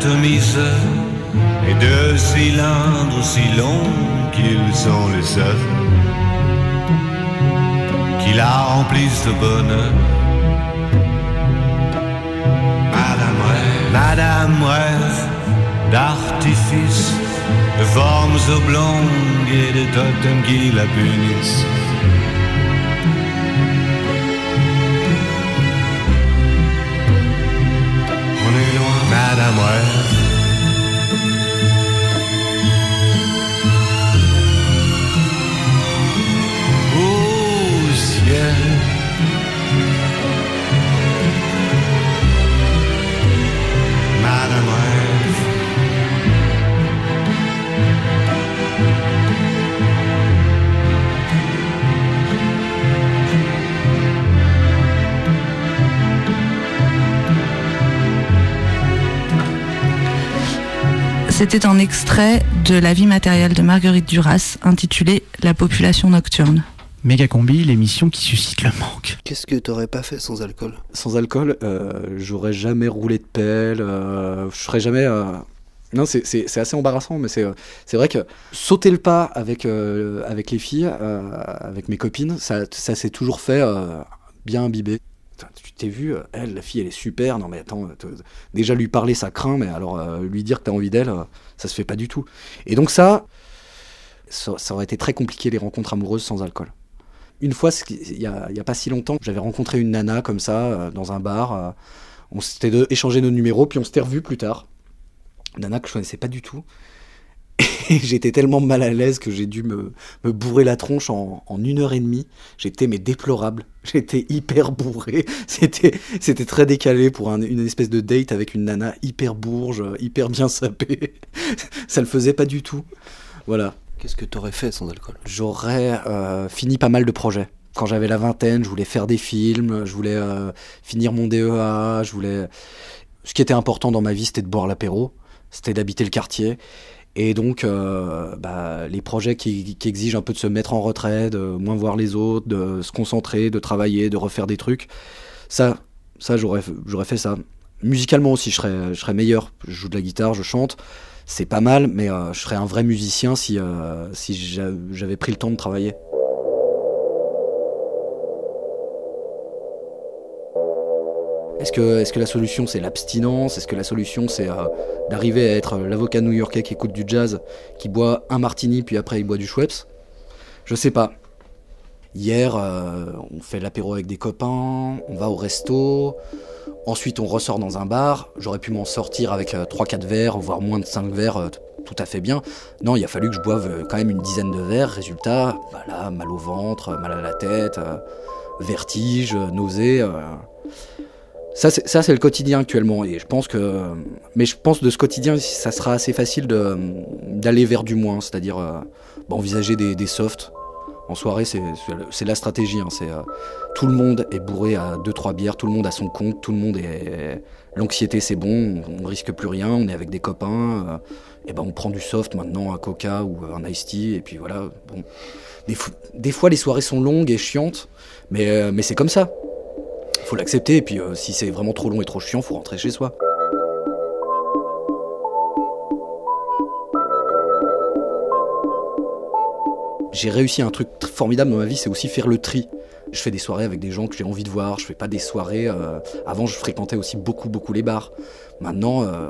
Et de cylindres aussi longs qu'ils sont les seuls qui la remplissent de bonheur. Madame rêve, Madame rêve d'artifices, de formes oblongues et de totems qui la punissent. Madame Rêve. C'était un extrait de La vie matérielle de Marguerite Duras, intitulé La population nocturne. Méga combi, l'émission qui suscite le manque. Qu'est-ce que t'aurais pas fait sans alcool? Sans alcool, euh, j'aurais jamais roulé de pelle, euh, je serais jamais. euh, Non, c'est- assez embarrassant, mais c'est c'est vrai que sauter le pas avec, euh, avec les filles, euh, avec mes copines, ça, ça s'est toujours fait euh, bien imbibé. Tu t'es vu, euh, elle, la fille, elle est super. Non, mais attends, te- déjà lui parler, ça craint, mais alors euh, lui dire que t'as envie d'elle, euh, ça se fait pas du tout. Et donc, ça, ça, aurait été très compliqué les rencontres amoureuses sans alcool. Une fois, il y a, a pas si longtemps, j'avais rencontré une nana comme ça, dans un bar. on s'était échangé nos numéros, puis on s'était revus plus tard. Nana que je connaissais pas du tout. Et j'étais tellement mal à l'aise que j'ai dû me, me bourrer la tronche en, en une heure et demie. J'étais mais déplorable. J'étais hyper bourré. C'était, c'était très décalé pour un- une espèce de date avec une nana hyper bourge, hyper bien sapée. Ça le faisait pas du tout. Voilà. Qu'est-ce que t'aurais fait sans alcool? J'aurais euh, fini pas mal de projets. Quand j'avais la vingtaine, je voulais faire des films, je voulais euh, finir mon DEA, je voulais. Ce qui était important dans ma vie, c'était de boire l'apéro, c'était d'habiter le quartier. Et donc, euh, bah, les projets qui, exigent un peu de se mettre en retrait, de moins voir les autres, de se concentrer, de travailler, de refaire des trucs, ça, ça j'aurais, j'aurais fait ça. Musicalement aussi, je serais, je serais meilleur. Je joue de la guitare, je chante, c'est pas mal, mais euh, je serais un vrai musicien si, euh, j'avais pris le temps de travailler. Est-ce que, la solution c'est l'abstinence? Est-ce que la solution c'est euh, d'arriver à être l'avocat new-yorkais qui écoute du jazz, qui boit un martini puis après il boit du Schweppes? Je sais pas. Hier, euh, on fait l'apéro avec des copains, on va au resto, ensuite on ressort dans un bar. J'aurais pu m'en sortir avec 3-4 verres, voire moins de 5 verres, euh, tout à fait bien. Non, il a fallu que je boive euh, quand même une dizaine de verres. Résultat, voilà, mal au ventre, mal à la tête, euh, vertige, euh, nausée. Euh. Ça, c'est, le quotidien actuellement. Et je pense que. Mais je pense de ce quotidien, ça sera assez facile d'aller vers du moins, c'est-à-dire euh, bah, envisager des, des softs. En soirée, c'est, la stratégie. hein, c'est, euh, tout le monde est bourré à 2-3 bières, tout le monde a son compte, tout le monde est. L'anxiété, c'est bon, on, on risque plus rien, on est avec des copains. et ben on prend du soft maintenant, un coca ou un iced tea, et puis voilà. Bon. Des fois, les soirées sont longues et chiantes, mais, euh, mais c'est comme ça faut l'accepter et puis euh, si c'est vraiment trop long et trop chiant faut rentrer chez soi j'ai réussi un truc tr- formidable dans ma vie c'est aussi faire le tri Je fais des soirées avec des gens que j'ai envie de voir. Je fais pas des soirées. euh, Avant, je fréquentais aussi beaucoup, beaucoup les bars. Maintenant, euh,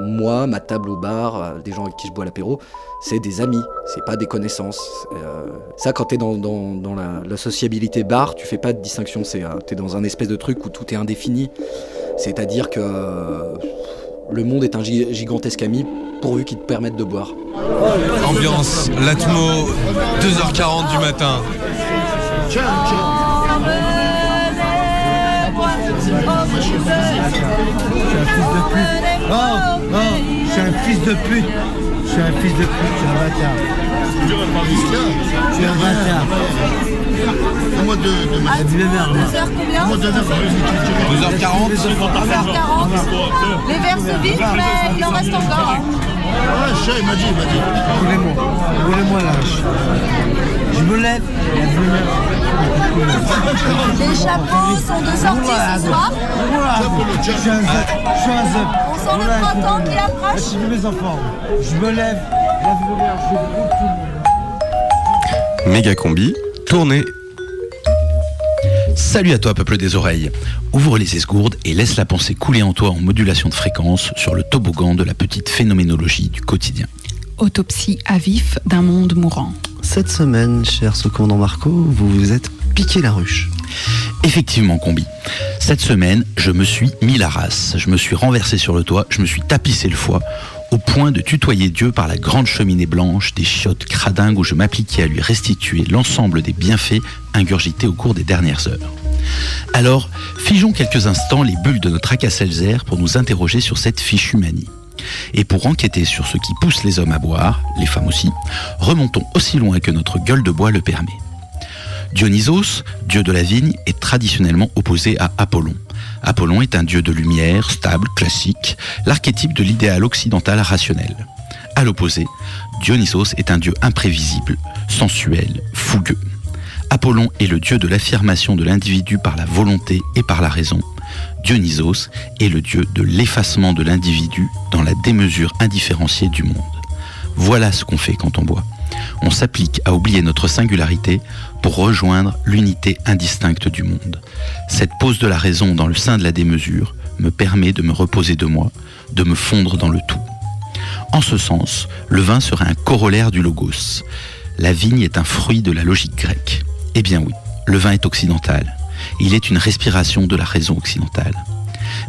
moi, ma table au bar, euh, des gens avec qui je bois l'apéro, c'est des amis. C'est pas des connaissances. Euh, ça, quand t'es dans, dans, dans la, la sociabilité bar, tu fais pas de distinction. C'est euh, t'es dans un espèce de truc où tout est indéfini. C'est-à-dire que euh, le monde est un gi- gigantesque ami pourvu qu'il te permette de boire. Ambiance, l'atmo, 2h40 du matin. Oh, oh, je suis un fils de pute. Je suis un fils de pute, je suis un bâtard. Je suis un bâtard. Moi de, de Ah, dis le merde. Moi de 2h40 Les verres se vident, mais il en reste encore. hein. Ouais, je sais, il m'a dit, il m'a dit. Roulez-moi. Roulez-moi là. Je me lève. Les chapeaux sont de sortie ce soir. Je suis un zep. On sent le printemps qui approche. Je suis mes enfants. Je me lève. Méga combi, tournée. Salut à toi, peuple des oreilles. Ouvre les esgourdes et laisse la pensée couler en toi en modulation de fréquence sur le toboggan de la petite phénoménologie du quotidien. Autopsie à vif d'un monde mourant. Cette semaine, cher commandant Marco, vous vous êtes piqué la ruche. Effectivement, combi. Cette semaine, je me suis mis la race. Je me suis renversé sur le toit, je me suis tapissé le foie, au point de tutoyer Dieu par la grande cheminée blanche des chiottes cradingues où je m'appliquais à lui restituer l'ensemble des bienfaits ingurgités au cours des dernières heures. Alors, figeons quelques instants les bulles de notre Seltzer pour nous interroger sur cette fichue manie. Et pour enquêter sur ce qui pousse les hommes à boire, les femmes aussi, remontons aussi loin que notre gueule de bois le permet. Dionysos, dieu de la vigne, est traditionnellement opposé à Apollon. Apollon est un dieu de lumière, stable, classique, l'archétype de l'idéal occidental rationnel. À l'opposé, Dionysos est un dieu imprévisible, sensuel, fougueux. Apollon est le dieu de l'affirmation de l'individu par la volonté et par la raison. Dionysos est le dieu de l'effacement de l'individu dans la démesure indifférenciée du monde. Voilà ce qu'on fait quand on boit. On s'applique à oublier notre singularité pour rejoindre l'unité indistincte du monde. Cette pose de la raison dans le sein de la démesure me permet de me reposer de moi, de me fondre dans le tout. En ce sens, le vin serait un corollaire du logos. La vigne est un fruit de la logique grecque. Eh bien oui, le vin est occidental. Il est une respiration de la raison occidentale.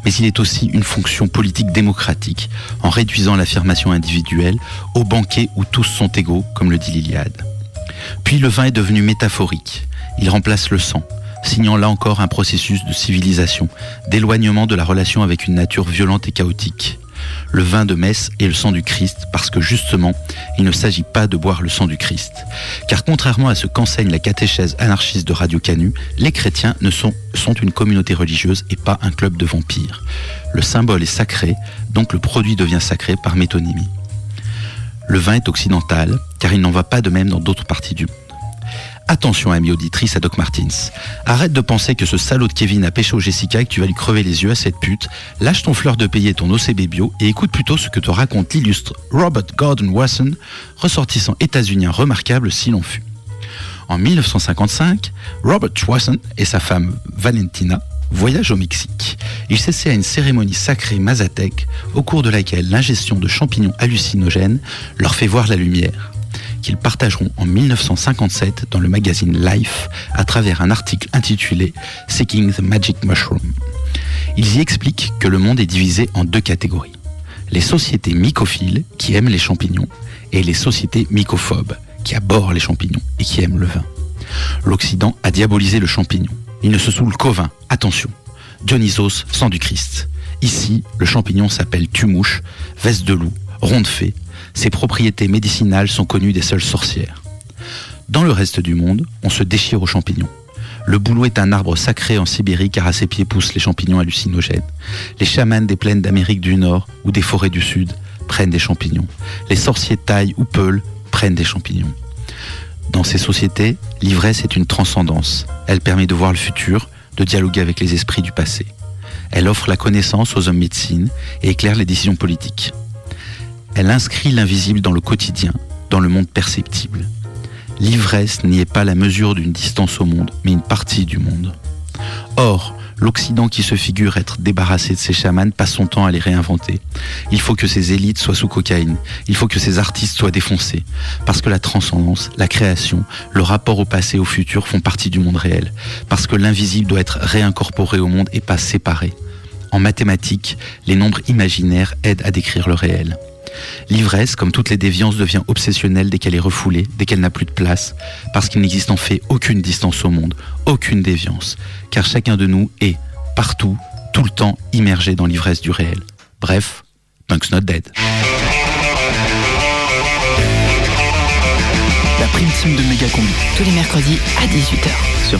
Mais il est aussi une fonction politique démocratique, en réduisant l'affirmation individuelle au banquet où tous sont égaux, comme le dit l'Iliade. Puis le vin est devenu métaphorique. Il remplace le sang, signant là encore un processus de civilisation, d'éloignement de la relation avec une nature violente et chaotique. Le vin de messe est le sang du Christ parce que justement, il ne s'agit pas de boire le sang du Christ. Car contrairement à ce qu'enseigne la catéchèse anarchiste de Radio Canu, les chrétiens ne sont une communauté religieuse et pas un club de vampires. Le symbole est sacré, donc le produit devient sacré par métonymie. Le vin est occidental, car il n'en va pas de même dans d'autres parties du monde. Attention, ami auditrice à Doc Martins. Arrête de penser que ce salaud de Kevin a pécho Jessica et que tu vas lui crever les yeux à cette pute. Lâche ton fleur de payer ton OCB bio et écoute plutôt ce que te raconte l'illustre Robert Gordon Wasson, ressortissant états-unien remarquable s'il en fut. En 1955, Robert Wasson et sa femme Valentina voyagent au Mexique. Ils s'essaient à une cérémonie sacrée mazatèque au cours de laquelle l'ingestion de champignons hallucinogènes leur fait voir la lumière qu'ils partageront en 1957 dans le magazine Life à travers un article intitulé Seeking the Magic Mushroom. Ils y expliquent que le monde est divisé en deux catégories. Les sociétés mycophiles qui aiment les champignons et les sociétés mycophobes qui abhorrent les champignons et qui aiment le vin. L'Occident a diabolisé le champignon. Il ne se saoule qu'au vin. Attention. Dionysos, sang du Christ. Ici, le champignon s'appelle tumouche, veste de loup, ronde fée, ses propriétés médicinales sont connues des seules sorcières. Dans le reste du monde, on se déchire aux champignons. Le bouleau est un arbre sacré en Sibérie car à ses pieds poussent les champignons hallucinogènes. Les chamans des plaines d'Amérique du Nord ou des forêts du Sud prennent des champignons. Les sorciers taille ou Peul prennent des champignons. Dans ces sociétés, l'ivresse est une transcendance. Elle permet de voir le futur, de dialoguer avec les esprits du passé. Elle offre la connaissance aux hommes médecine et éclaire les décisions politiques. Elle inscrit l'invisible dans le quotidien, dans le monde perceptible. L'ivresse n'y est pas la mesure d'une distance au monde, mais une partie du monde. Or, l'Occident qui se figure être débarrassé de ses chamans passe son temps à les réinventer. Il faut que ses élites soient sous cocaïne, il faut que ses artistes soient défoncés, parce que la transcendance, la création, le rapport au passé et au futur font partie du monde réel, parce que l'invisible doit être réincorporé au monde et pas séparé. En mathématiques, les nombres imaginaires aident à décrire le réel. L'ivresse, comme toutes les déviances, devient obsessionnelle dès qu'elle est refoulée, dès qu'elle n'a plus de place, parce qu'il n'existe en fait aucune distance au monde, aucune déviance, car chacun de nous est, partout, tout le temps, immergé dans l'ivresse du réel. Bref, Punk's not dead. La prime team de Méga Combi. Tous les mercredis à 18h. Sur.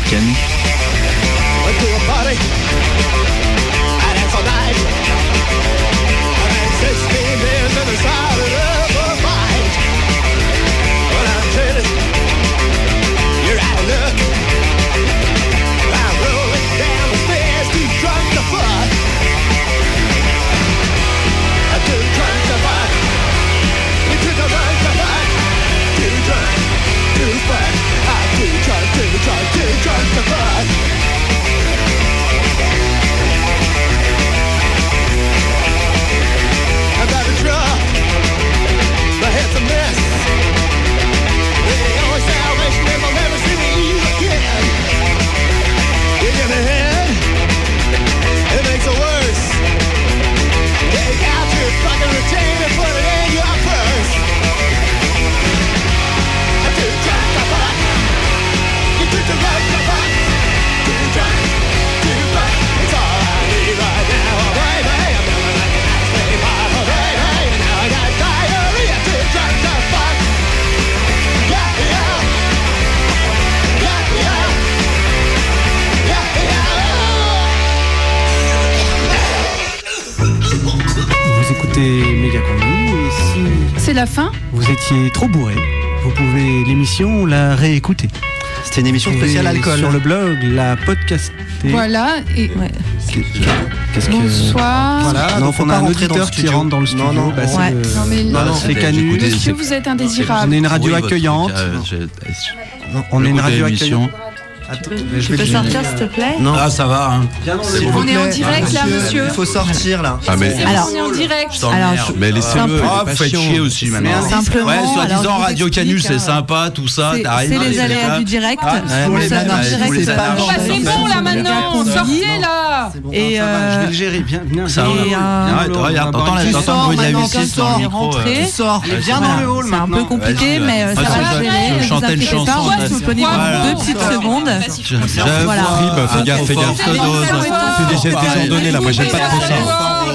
La fin vous étiez trop bourré, vous pouvez l'émission la réécouter. C'était une émission spéciale alcool. Sur le blog, la podcaster. Voilà, et Qu'est-ce que- Bonsoir. Voilà, Non, donc on a un auditeur qui rentre dans le studio. Non, non, bah, c'est Ouais. le- Non, mais- non, non, c'est Canu. j'écoutais- Monsieur, vous êtes indésirable. On est une radio accueillante. euh, Non, on est une radio accueillante. Je peux sortir, s'il te plaît ah, ça va. On est en direct là, monsieur. Il faut sortir là. Ah, mais... Alors, on est en direct. Mais laissez-le. Ah, chier aussi maintenant. disant Radio Canus, c'est sympa, tout ça. C'est les aléas du direct. C'est bon là maintenant. Sortez là. Je vais le gérer. Bien, bien. Regarde. T'entends la. Tu sors. Dans le hall. C'est un peu compliqué, mais ça va gérer. Je une chanson. Deux petites secondes. J'avoue, Voilà. ah, Fais gaffe, fais gaffe. Fais des doses. Fais des gestes désordonnés là, moi j'aime pas trop ça. Oh,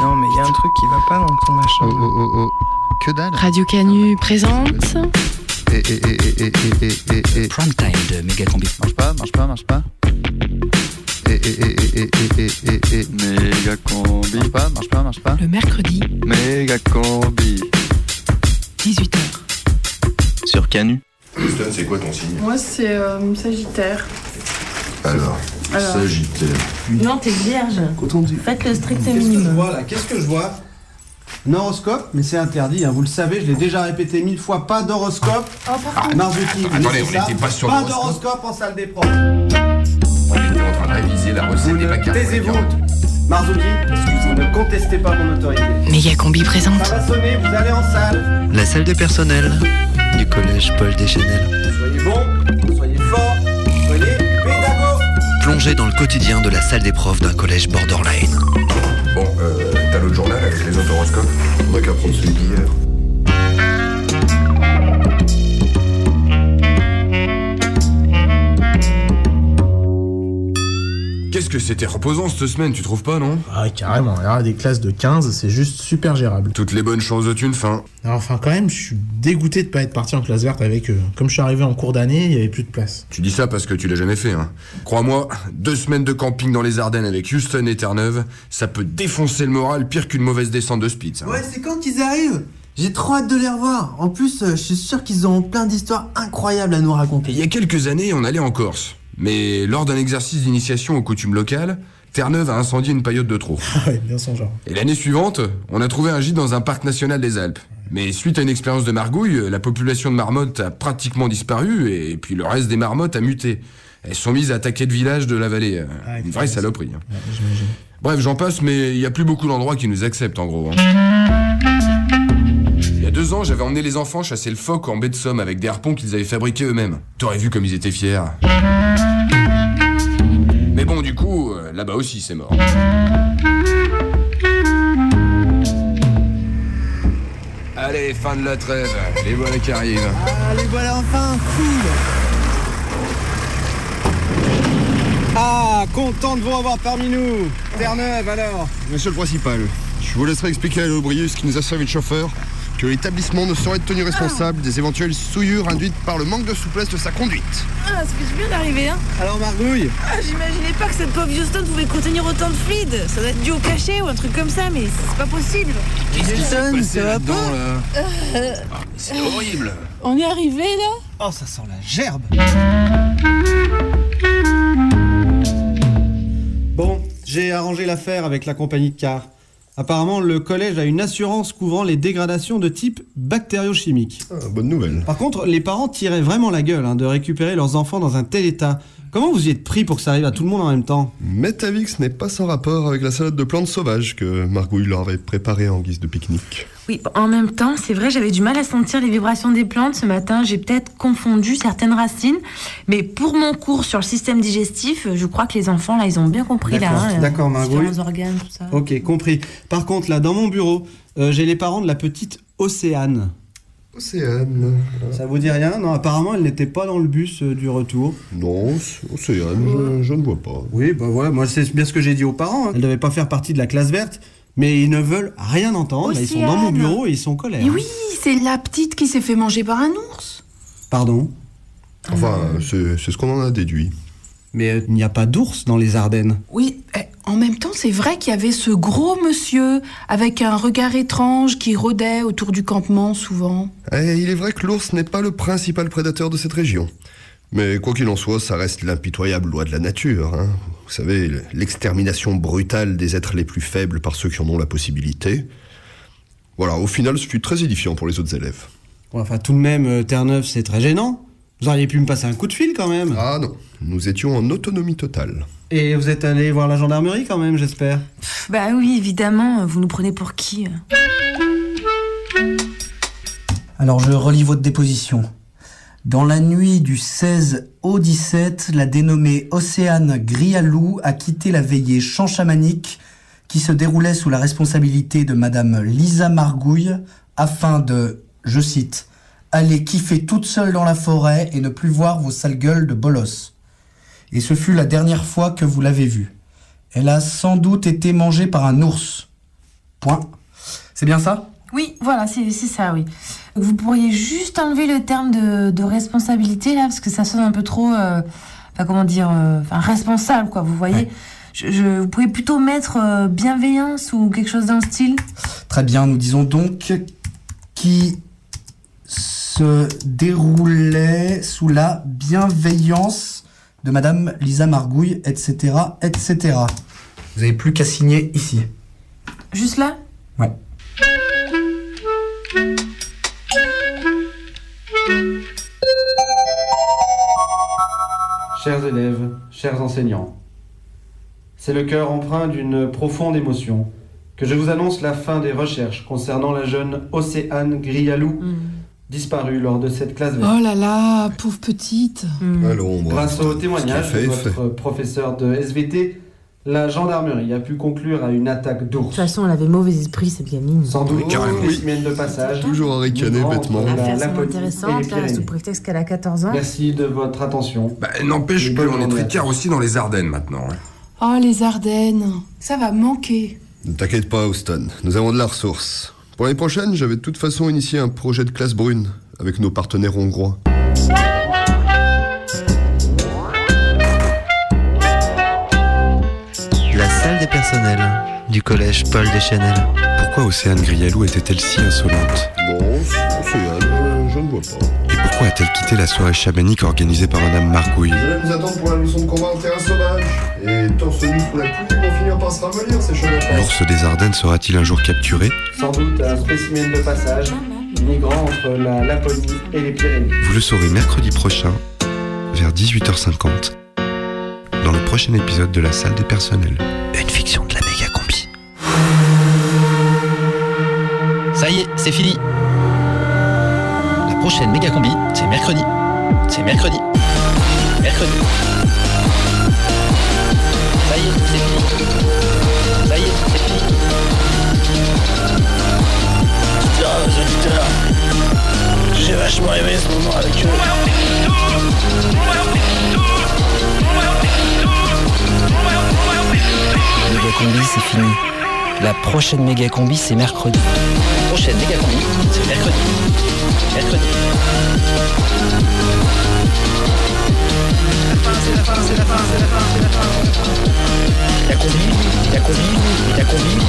Non, mais il y a un truc qui va pas dans ton machin. Oh, oh, oh, oh. Que dalle Radio Canu présente. Et, et, et, et, et, et, et, et. Prime time de Méga Combi. Marche pas, marche pas, marche pas. Méga combi. Marche pas, marche pas, marche pas. Le mercredi, Méga combi. 18h. Sur Canu. Houston, c'est quoi ton signe? Moi, c'est euh, Sagittaire. Alors, Alors. Sagittaire. Non, t'es vierge. Faites le strict Qu'est-ce que je minimum. vois là? Qu'est-ce que je vois? Un horoscope, mais c'est interdit, hein, vous le savez, je l'ai déjà répété mille fois, pas d'horoscope. Oh, par contre. Marzuki, vous Attendez, on ça. n'était pas sur Pas d'horoscope en salle des profs. Était en train de réviser la recette Vous des ne macarons. taisez-vous. Marzuki, vous ne contestez pas mon autorité. Méga Combi présente. Ça va sonner, vous allez en salle. La salle des personnels du collège Paul Deschanel. Soyez bon, soyez fort, soyez pédago. Plongé dans le quotidien de la salle des profs d'un collège borderline. Bon, euh, t'as l'autre journal avec les autres horoscopes On va qu'à prendre celui d'hier. Que c'était reposant cette semaine, tu trouves pas, non? Ah, carrément. Là, des classes de 15, c'est juste super gérable. Toutes les bonnes choses de une fin. Alors, enfin, quand même, je suis dégoûté de pas être parti en classe verte avec eux. Comme je suis arrivé en cours d'année, il y avait plus de place. Tu dis ça parce que tu l'as jamais fait, hein. Crois-moi, deux semaines de camping dans les Ardennes avec Houston et Terre-Neuve, ça peut défoncer le moral pire qu'une mauvaise descente de speed, ça. Ouais, c'est quand qu'ils arrivent? J'ai trop hâte de les revoir. En plus, euh, je suis sûr qu'ils auront plein d'histoires incroyables à nous raconter. Il y a quelques années, on allait en Corse. Mais lors d'un exercice d'initiation aux coutumes locales, Terre-Neuve a incendié une paillote de trop. Ah ouais, bien son genre. Et l'année suivante, on a trouvé un gîte dans un parc national des Alpes. Mais suite à une expérience de margouille, la population de marmottes a pratiquement disparu et puis le reste des marmottes a muté. Elles sont mises à attaquer de villages de la vallée. une vraie saloperie. hein. Bref, j'en passe, mais il n'y a plus beaucoup d'endroits qui nous acceptent en gros. hein. Il y a deux ans, j'avais emmené les enfants chasser le phoque en baie de Somme avec des harpons qu'ils avaient fabriqués eux-mêmes. T'aurais vu comme ils étaient fiers. Mais bon, du coup, euh, là-bas aussi, c'est mort. Allez, fin de la trêve. Les voilà qui arrivent. Ah, les voilà enfin, cool Ah, content de vous revoir parmi nous. Terre-Neuve alors Monsieur le principal, je vous laisserai expliquer à l'Aubrius qui nous a servi de chauffeur que l'établissement ne saurait être tenu responsable des éventuelles souillures induites par le manque de souplesse de sa conduite. Ah, ça fait du bien d'arriver, hein Alors Margouille Ah, j'imaginais pas que cette pauvre Houston pouvait contenir autant de fluide. Ça doit être dû au cachet ou un truc comme ça, mais c'est pas possible. Houston, ça va pas Euh, C'est horrible. On est arrivé là Oh, ça sent la gerbe Bon, j'ai arrangé l'affaire avec la compagnie de car. Apparemment, le collège a une assurance couvrant les dégradations de type bactériochimique. Ah, bonne nouvelle. Par contre, les parents tiraient vraiment la gueule hein, de récupérer leurs enfants dans un tel état. Comment vous y êtes pris pour que ça arrive à tout le monde en même temps? Metavix n'est pas sans rapport avec la salade de plantes sauvages que Margouille leur avait préparée en guise de pique-nique. Oui, en même temps, c'est vrai, j'avais du mal à sentir les vibrations des plantes ce matin. J'ai peut-être confondu certaines racines. Mais pour mon cours sur le système digestif, je crois que les enfants, là, ils ont bien compris, là. D'accord, hein, d'accord, les Margouille. différents organes, tout ça. Ok, compris. Par contre, là, dans mon bureau, euh, j'ai les parents de la petite Océane. Océane. Ça vous dit rien Non, apparemment, elle n'était pas dans le bus euh, du retour. Non, Océane, je, je ne vois pas. Oui, bah voilà, moi c'est bien ce que j'ai dit aux parents. hein. Elle devait pas faire partie de la classe verte, mais ils ne veulent rien entendre. Ils sont dans mon Océane. bureau et ils sont en colère. Et oui, c'est la petite qui s'est fait manger par un ours. Pardon Enfin, c'est c'est ce qu'on en a déduit. Mais euh, il n'y a pas d'ours dans les Ardennes. Oui, en même temps, c'est vrai qu'il y avait ce gros monsieur avec un regard étrange qui rôdait autour du campement souvent. Eh, il est vrai que l'ours n'est pas le principal prédateur de cette région. Mais quoi qu'il en soit, ça reste l'impitoyable loi de la nature. hein. Vous savez, l'extermination brutale des êtres les plus faibles par ceux qui en ont la possibilité. Voilà, au final, ce fut très édifiant pour les autres élèves. Bon, enfin, tout de même, euh, Terre-Neuve, c'est très gênant. Vous auriez pu me passer un coup de fil quand même. Ah non, nous étions en autonomie totale. Et vous êtes allé voir la gendarmerie quand même, j'espère? Bah oui, évidemment, vous nous prenez pour qui euh? Alors je relis votre déposition. Dans la nuit du 16 au 17, la dénommée Océane Grialou a quitté la veillée champ chamanique qui se déroulait sous la responsabilité de Madame Lisa Margouille afin de, je cite, aller kiffer toute seule dans la forêt et ne plus voir vos sales gueules de bolos. Et ce fut la dernière fois que vous l'avez vue. Elle a sans doute été mangée par un ours. Point. C'est bien ça? Oui, voilà, c'est ça, oui. Vous pourriez juste enlever le terme de, de responsabilité, là, parce que ça sonne un peu trop... euh, Enfin, comment dire... euh, Enfin, responsable, quoi, vous voyez je, je- Vous pouvez plutôt mettre euh, bienveillance ou quelque chose dans le style? Très bien, nous disons donc qui se déroulait sous la bienveillance de Madame Lisa Margouille, etc., etc. Vous n'avez plus qu'à signer ici. Juste là? Ouais. Chers élèves, chers enseignants, c'est le cœur empreint d'une profonde émotion que je vous annonce la fin des recherches concernant la jeune Océane Grialou, disparue lors de cette classe verte. Oh là là, pauvre petite. Allons, Grâce au témoignage de votre professeur de SVT, la gendarmerie a pu conclure à une attaque d'ours. De toute façon, elle avait mauvais esprit, cette gamine. Sans doute Carrément. une semaine de passage. Toujours à ricaner bêtement. la les intéressante, là, Pyrénées. sous prétexte qu'elle a 14 ans. Merci de votre attention. Bah, n'empêche qu'on est journée. tricard aussi dans les Ardennes maintenant. hein. Oh, les Ardennes, ça va manquer. Ne t'inquiète pas, Houston, nous avons de la ressource. Pour l'année prochaine, j'avais de toute façon initié un projet de classe brune avec nos partenaires hongrois. La salle des personnels du collège Paul Deschanel. Pourquoi Océane Grialou était-elle si insolente? Bon, Océane, je, je ne vois pas. Et pourquoi Pourquoi a-t-elle quitté la soirée chamanique organisée par Madame Margouille? Vous allez nous attendre pour la leçon de combat en terrain sauvage. Et sous la pluie, ils vont finir par se ramollir, ces. L'ours des Ardennes sera-t-il un jour capturé? Sans doute un spécimen de passage, migrant entre la Laponie et les Pyrénées. Vous le saurez mercredi prochain, vers 18h50, dans le prochain épisode de la salle des personnels. Une fiction de la méga combi. Ça y est, c'est fini. La prochaine méga combi, c'est mercredi. C'est mercredi. Mercredi. C'est fini. J'ai vachement aimé ce moment avec eux. Méga combi, c'est fini. La prochaine méga combi, c'est mercredi. Prochaine méga combi, c'est mercredi. Mercredi. É comigo, é comigo, é comigo.